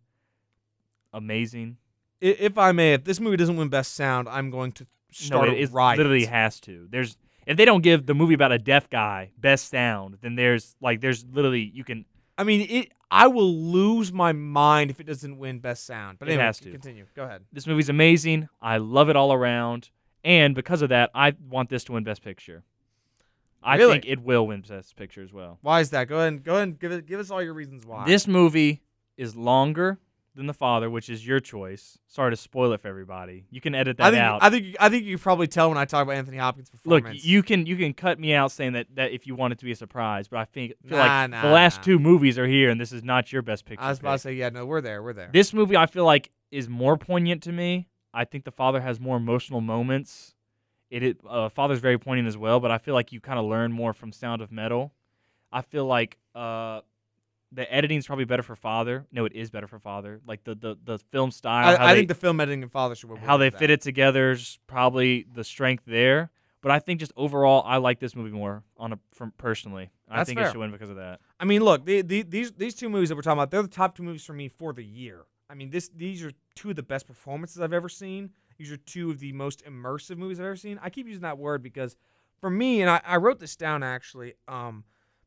amazing. If I may, if this movie doesn't win Best Sound, I'm going to start no, a it, it literally has to. There's if they don't give the movie about a deaf guy best sound, then there's like there's literally you can I mean, it. I will lose my mind if it doesn't win Best Sound. But It anyway, has to. continue. Go ahead. this movie's amazing. I love it all around, and because of that, I want this to win Best Picture. I Really? think it will win Best Picture as well. Why is that? Go ahead. And, go ahead. And give it. Give us all your reasons why. This movie is longer than The Father, which is your choice. Sorry to spoil it for everybody. You can edit that I think. out. I think. I think you probably tell when I talk about Anthony Hopkins' Look, you can you can cut me out saying that, that if you want it to be a surprise, but I think feel Nah, like nah, the last nah. two movies are here, and this is not your best picture. I was about to say, yeah, no, we're there. We're there. This movie, I feel like, is more poignant to me. I think the father has more emotional moments. It, it uh, father's very poignant as well, but I feel like you kind of learn more from Sound of Metal. I feel like uh, the editing's probably better for father. No, it is better for father. Like the the, the film style, I, I they, think the film editing and Father should win. how they that. fit it together is probably the strength there. But I think just overall, I like this movie more on a from personally. I think fair. it should win because of that. I mean, look, the, the, these these two movies that we're talking about, they're the top two movies for me for the year. I mean, this these are two of the best performances I've ever seen. These are two of the most immersive movies I've ever seen. I keep using that word because for me, and I, I wrote this down actually, um,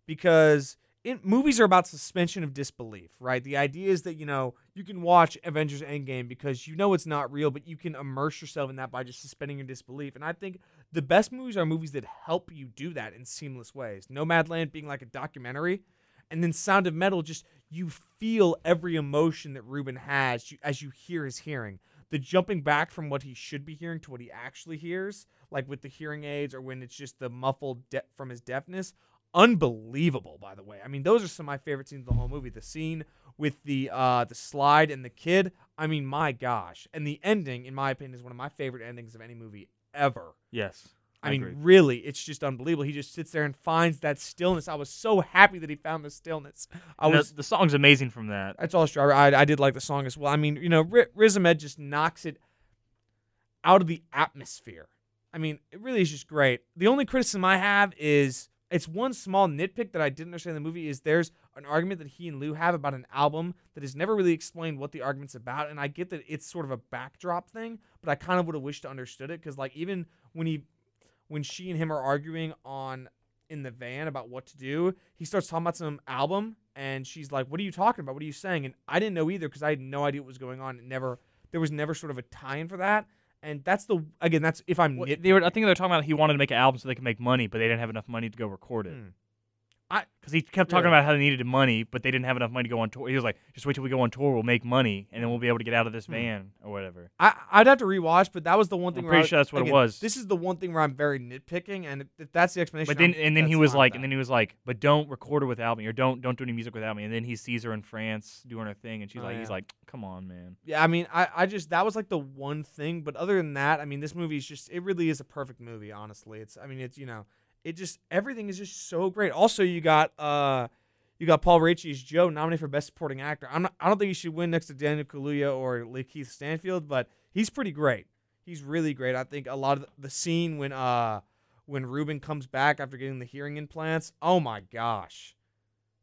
because in, movies are about suspension of disbelief, right? The idea is that you know you can watch Avengers Endgame because you know it's not real, but you can immerse yourself in that by just suspending your disbelief. And I think the best movies are movies that help you do that in seamless ways. Nomadland being like a documentary, and then Sound of Metal, just you feel every emotion that Ruben has as you hear his hearing. The jumping back from what he should be hearing to what he actually hears, like with the hearing aids or when it's just the muffled de- from his deafness, unbelievable. By the way, I mean those are some of my favorite scenes of the whole movie. The scene with the uh, the slide and the kid. I mean, my gosh, and the ending, in my opinion, is one of my favorite endings of any movie ever. Yes, I, mean, agree. really, it's just unbelievable. He just sits there and finds that stillness. I was so happy that he found the stillness. I And the- was. the, song's amazing from that. That's all. I, I did like the song as well. I mean, you know, R- Riz Ahmed just knocks it out of the atmosphere. I mean, it really is just great. The only criticism I have is it's one small nitpick that I didn't understand in the movie is there's an argument that he and Lou have about an album that is never really explained what the argument's about. And I get that it's sort of a backdrop thing, but I kind of would have wished to understood it because like even when he when she and him are arguing on in the van about what to do, he starts talking about some album, and she's like, "What are you talking about? What are you saying?" And I didn't know either because I had no idea what was going on. It never there was never sort of a tie-in for that, and that's the again that's if I'm Well, nit- they were, I think they were talking about he wanted to make an album so they could make money, but they didn't have enough money to go record it. Hmm. Hmm. Because he kept talking Really? about how they needed money, but they didn't have enough money to go on tour. He was like, "Just wait till we go on tour, we'll make money, and then we'll be able to get out of this Hmm. van or whatever." I I'd have to rewatch, but that was the one thing. I'm where I pretty was- sure that's what it again, was. This is the one thing where I'm very nitpicking, and if, that's the explanation. But then I'm- and then he was like, with and then he was like, "But don't record it without me, or don't don't do any music without me." And then he sees her in France doing her thing, and she's Oh, like, "He's like, come on, man." Yeah, I mean, I, I just that was like the one thing, but other than that, I mean, this movie is just it really is a perfect movie. Honestly, it's I mean, it's you know, it just everything is just so great. Also, you got uh, you got Paul Raci as Joe nominated for Best Supporting Actor. I'm not, I don't think he should win next to Daniel Kaluuya or Lakeith Stanfield, but he's pretty great. He's really great. I think a lot of the, scene when uh when Ruben comes back after getting the hearing implants. Oh my gosh,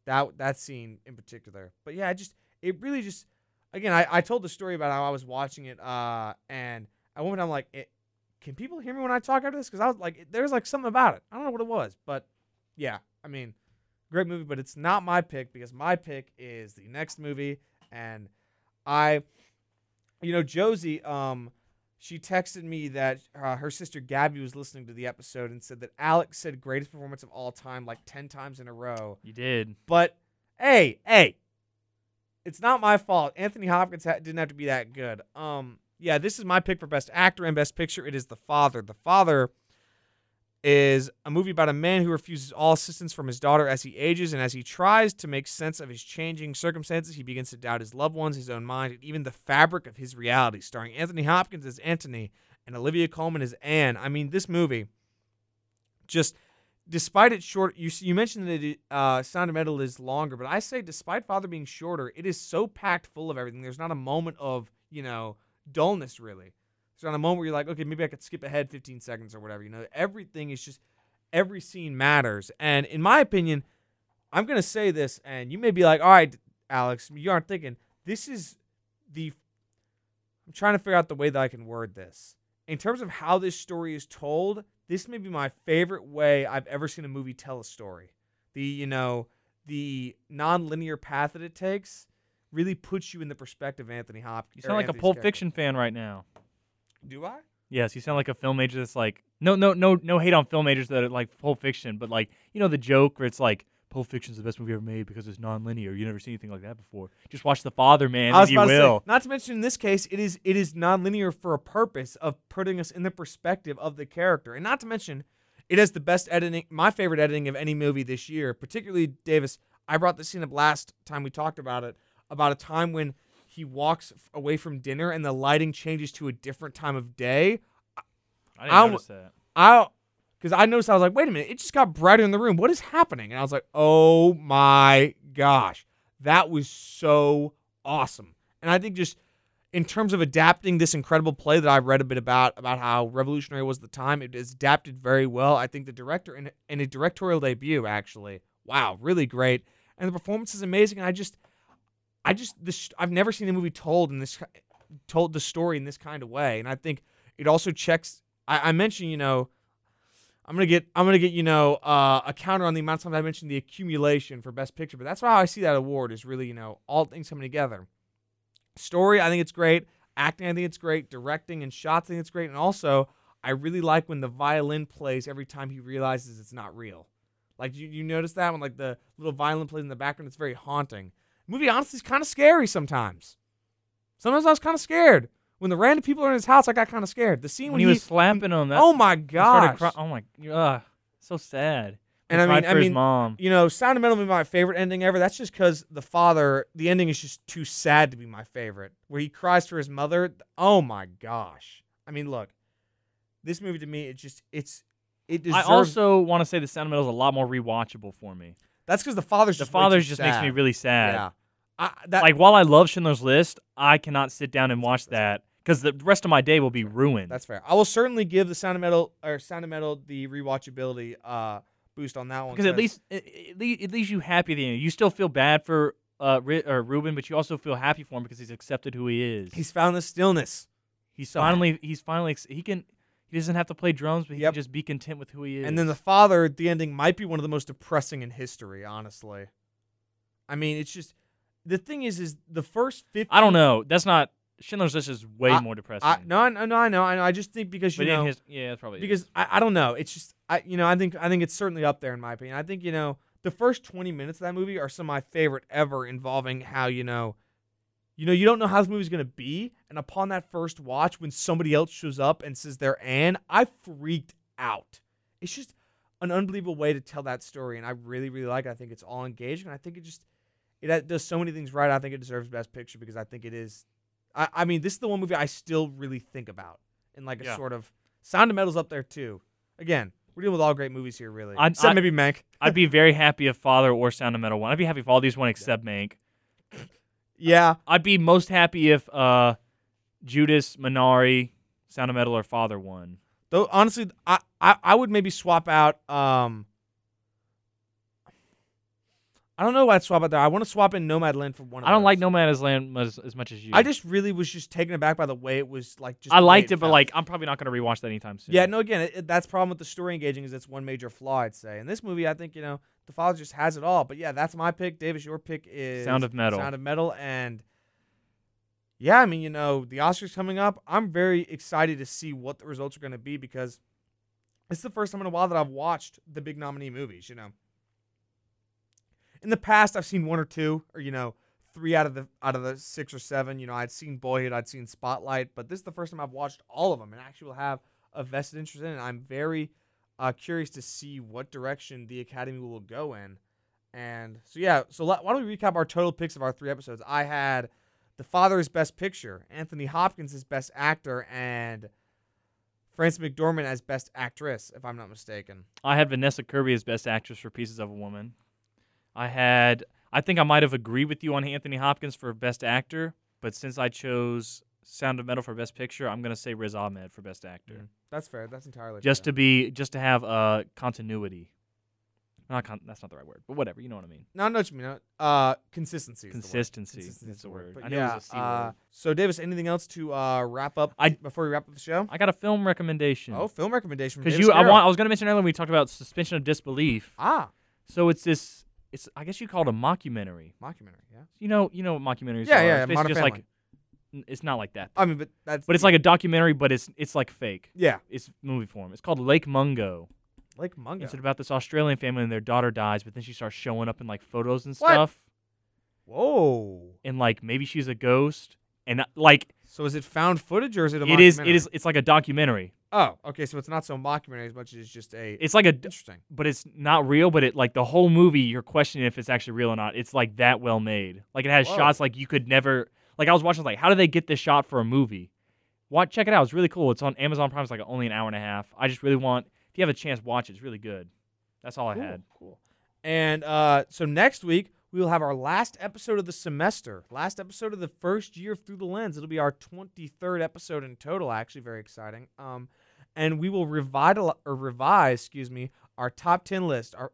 that that scene in particular. But yeah, it just it really just again, I, I told the story about how I was watching it, uh, and at one point I'm like, it, can people hear me when I talk after this? Because I was like, there's like something about it. I don't know what it was, but yeah, I mean, great movie, but it's not my pick because my pick is the next movie, and I, you know, Josie, um, she texted me that uh, her sister Gabby was listening to the episode and said that Alex said greatest performance of all time like 10 times in a row. You did. But hey, hey, it's not my fault. Anthony Hopkins ha- didn't have to be that good. Um, yeah, this is my pick for best actor and best picture. It is The Father. The Father is a movie about a man who refuses all assistance from his daughter as he ages, and as he tries to make sense of his changing circumstances, he begins to doubt his loved ones, his own mind, and even the fabric of his reality. Starring Anthony Hopkins as Anthony and Olivia Colman as Anne. I mean, this movie just despite its short you you mentioned that it, uh, Sound of Metal is longer, but I say despite Father being shorter, it is so packed full of everything. There's not a moment of you know dullness really. There's not a moment where you're like, okay, maybe I could skip ahead 15 seconds or whatever. You know, everything is just every scene matters. And in my opinion, I'm gonna say this, and you may be like, all right, Alex, you aren't thinking this is the. I'm trying to figure out the way that I can word this. In terms of how this story is told, this may be my favorite way I've ever seen a movie tell a story. The, you know, the non-linear path that it takes really puts you in the perspective of Anthony Hopkins. You sound like a Pulp Fiction fan right now. Do I? Yes, you sound like a film major that's like no no no no hate on film majors that are like Pulp Fiction, but like you know the joke where it's like Pulp Fiction's the best movie ever made because it's non-linear. You never seen anything like that before. Just watch The Father, man, I was and you to say, will. not to mention in this case, it is it is non-linear for a purpose of putting us in the perspective of the character, and not to mention, it has the best editing, my favorite editing of any movie this year. Particularly Davis, I brought this scene up last time we talked about it, about a time when he walks away from dinner and the lighting changes to a different time of day. I didn't I'm- notice that. I because I noticed I was like, wait a minute, it just got brighter in the room. What is happening? And I was like, oh my gosh, that was so awesome. And I think just in terms of adapting this incredible play that I've read a bit about about how revolutionary was the time, it is adapted very well. I think the director in, in a directorial debut actually, wow, really great, and the performance is amazing. And I just, I just this I've never seen the movie told in this told the story in this kind of way, and I think it also checks. I, I mentioned, you know, I'm gonna get I'm gonna get you know uh, a counter on the amount of times I mentioned the accumulation for best picture, but that's how I see that award is really you know all things coming together. Story, I think it's great. Acting, I think it's great. Directing and shots, I think it's great. And also, I really like when the violin plays every time he realizes it's not real. Like you, you notice that when like the little violin plays in the background, it's very haunting. Movie honestly is kind of scary sometimes. Sometimes I was kind of scared when the random people are in his house. I got kind of scared. The scene When when, he was slapping him, that oh my gosh! cry- oh my, uh, so sad. And I mean, I mean, mom. you know, Sound of Metal be my favorite ending ever. That's just because the father, the ending is just too sad to be my favorite. Where he cries for his mother. Oh my gosh! I mean, look, this movie to me, it just it's it I also want to say the Sound of Metal is a lot more rewatchable for me. That's because the father's The just Father's just makes me really sad. Yeah, I, that Like while I love Schindler's List, I cannot sit down and watch that because the rest of my day will be ruined. that's fair. I will certainly give the Sound of Metal or Sound of Metal the rewatchability uh boost on that one because at least it, it, it leaves you happy at the end. You still feel bad for uh or Ruben, but you also feel happy for him because he's accepted who he is. he's found the stillness. he's finally he's finally he can he doesn't have to play drums, but he Yep. can just be content with who he is. And then the father, the ending might be one of the most depressing in history, honestly. I mean, it's just the thing is, is the first fifty. I don't know. That's not Schindler's List is way I- more depressing. I, no, I, no, I know, I know. I just think because you but know, in his yeah, that's probably because I, I don't know. It's just I, you know, I think I think it's certainly up there in my opinion. I think you know the first twenty minutes of that movie are some of my favorite ever, involving how you know, you know, you don't know how this movie's gonna be, and upon that first watch, when somebody else shows up and says they're Anne, I freaked out. It's just an unbelievable way to tell that story, and I really, really like. it. I think it's all engaging. and I think it just it does so many things right. I think it deserves Best Picture because I think it is. I, I mean, this is the one movie I still really think about in like a Yeah. sort of Sound of Metal's up there too. Again, we're dealing with all great movies here, really. I'd- Except I- maybe Mank. I'd be [LAUGHS] very happy if Father or Sound of Metal won. I'd be happy if all these won except Mank. Yeah, I'd be most happy if uh, Judas, Minari, Sound of Metal, or Father won. though honestly, I, I I would maybe swap out. Um, I don't know why I'd swap out there. I want to swap in Nomadland for one. Of I don't like those. Nomad's Land as, as much as you. I just really was just taken aback by the way it was like. Just I the way liked it, but felt. like I'm probably not gonna rewatch that anytime soon. Yeah, no. Again, it, it- that's the problem with the story engaging is it's one major flaw. I'd say in this movie, I think you know the father just has it all. But yeah, that's my pick. Davis, your pick is Sound of Metal. Sound of Metal, and yeah, I mean, you know, the Oscars coming up. I'm very excited to see what the results are going to be because it's the first time in a while that I've watched the big nominee movies. You know, in the past I've seen one or two, or you know, three out of the out of the six or seven. You know, I'd seen Boyhood, I'd seen Spotlight, but this is the first time I've watched all of them and actually will have a vested interest in it. I'm very uh, curious to see what direction the Academy will go in. And so yeah, so why don't we recap our total picks of our three episodes? I had The Father is Best Picture, Anthony Hopkins is Best Actor, and Frances McDormand as Best Actress, if I'm not mistaken. I had Vanessa Kirby as Best Actress for Pieces of a Woman. I had, I think I might have agreed with you on Anthony Hopkins for Best Actor, but since I chose Sound of Metal for Best Picture, I'm gonna say Riz Ahmed for Best Actor, Mm, That's fair. That's entirely just fair. to be, just to have uh continuity. Not con- that's not the right word, but whatever, you know what I mean. No, I know what you mean. Uh, consistency. is the word. Consistency. Consistency is the word. But I knew yeah. it was a C uh, word. so Davis, anything else to uh, wrap up? I- before we wrap up the show. I got a film recommendation. Oh, film recommendation. because you, I want, I was gonna mention earlier when we talked about suspension of disbelief. ah So it's this, it's I guess you call it a mockumentary. mockumentary. Yeah. You know, you know what mockumentaries Yeah, are. yeah, It's basically just Family. like, n- it's not like that. I mean, but that's. But it's like a documentary, but it's it's like fake. yeah, It's movie form. It's called Lake Mungo. Lake Mungo. It's about this Australian family and their daughter dies, but then she starts showing up in like photos and What? stuff, Whoa. and like maybe she's a ghost, and uh, like So is it found footage or is it a it is it is it's like a documentary. Oh, okay. So it's not so mockumentary as much as it's just a. It's like a interesting. but it's not real. But it like the whole movie, you're questioning if it's actually real or not. It's like that well made. Like it has Whoa. shots like you could never. Like I was watching, like how do they get this shot for a movie? Watch, check it out. It's really cool. It's on Amazon Prime. It's like only an hour and a half. I just really want. If you have a chance, watch it. It's really good. That's all I had. Cool. And uh, so next week we will have our last episode of the semester, last episode of the first year of Through the Lens. It'll be our 23rd episode in total. Actually, very exciting. Um, and we will revitalize or revise, excuse me, our top 10 list. Our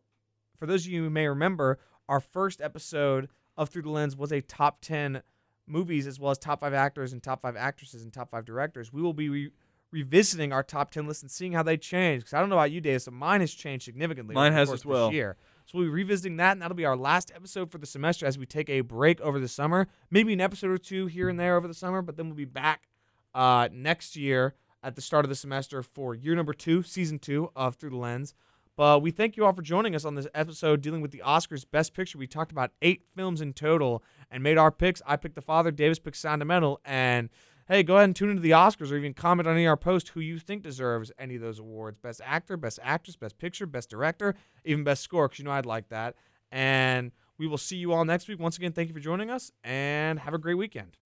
for those of you who may remember, our first episode of Through the Lens was a top 10 movies as well as top five actors and top five actresses and top five directors. We will be re- revisiting our top 10 list and seeing how they change. Because I don't know about you, Dave, so mine has changed significantly. Mine has as of this well. Year. So we'll be revisiting that, and that'll be our last episode for the semester as we take a break over the summer. Maybe an episode or two here and there over the summer, but then we'll be back uh, next year at the start of the semester for year number two, season two of Through the Lens. But we thank you all for joining us on this episode dealing with the Oscars Best Picture. We talked about eight films in total and made our picks. I picked The Father, Davis picked Sound of Metal, and hey, go ahead and tune into the Oscars or even comment on any of our posts who you think deserves any of those awards Best Actor, Best Actress, Best Picture, Best Director, even Best Score, because you know I'd like that. And we will see you all next week. Once again, thank you for joining us and have a great weekend.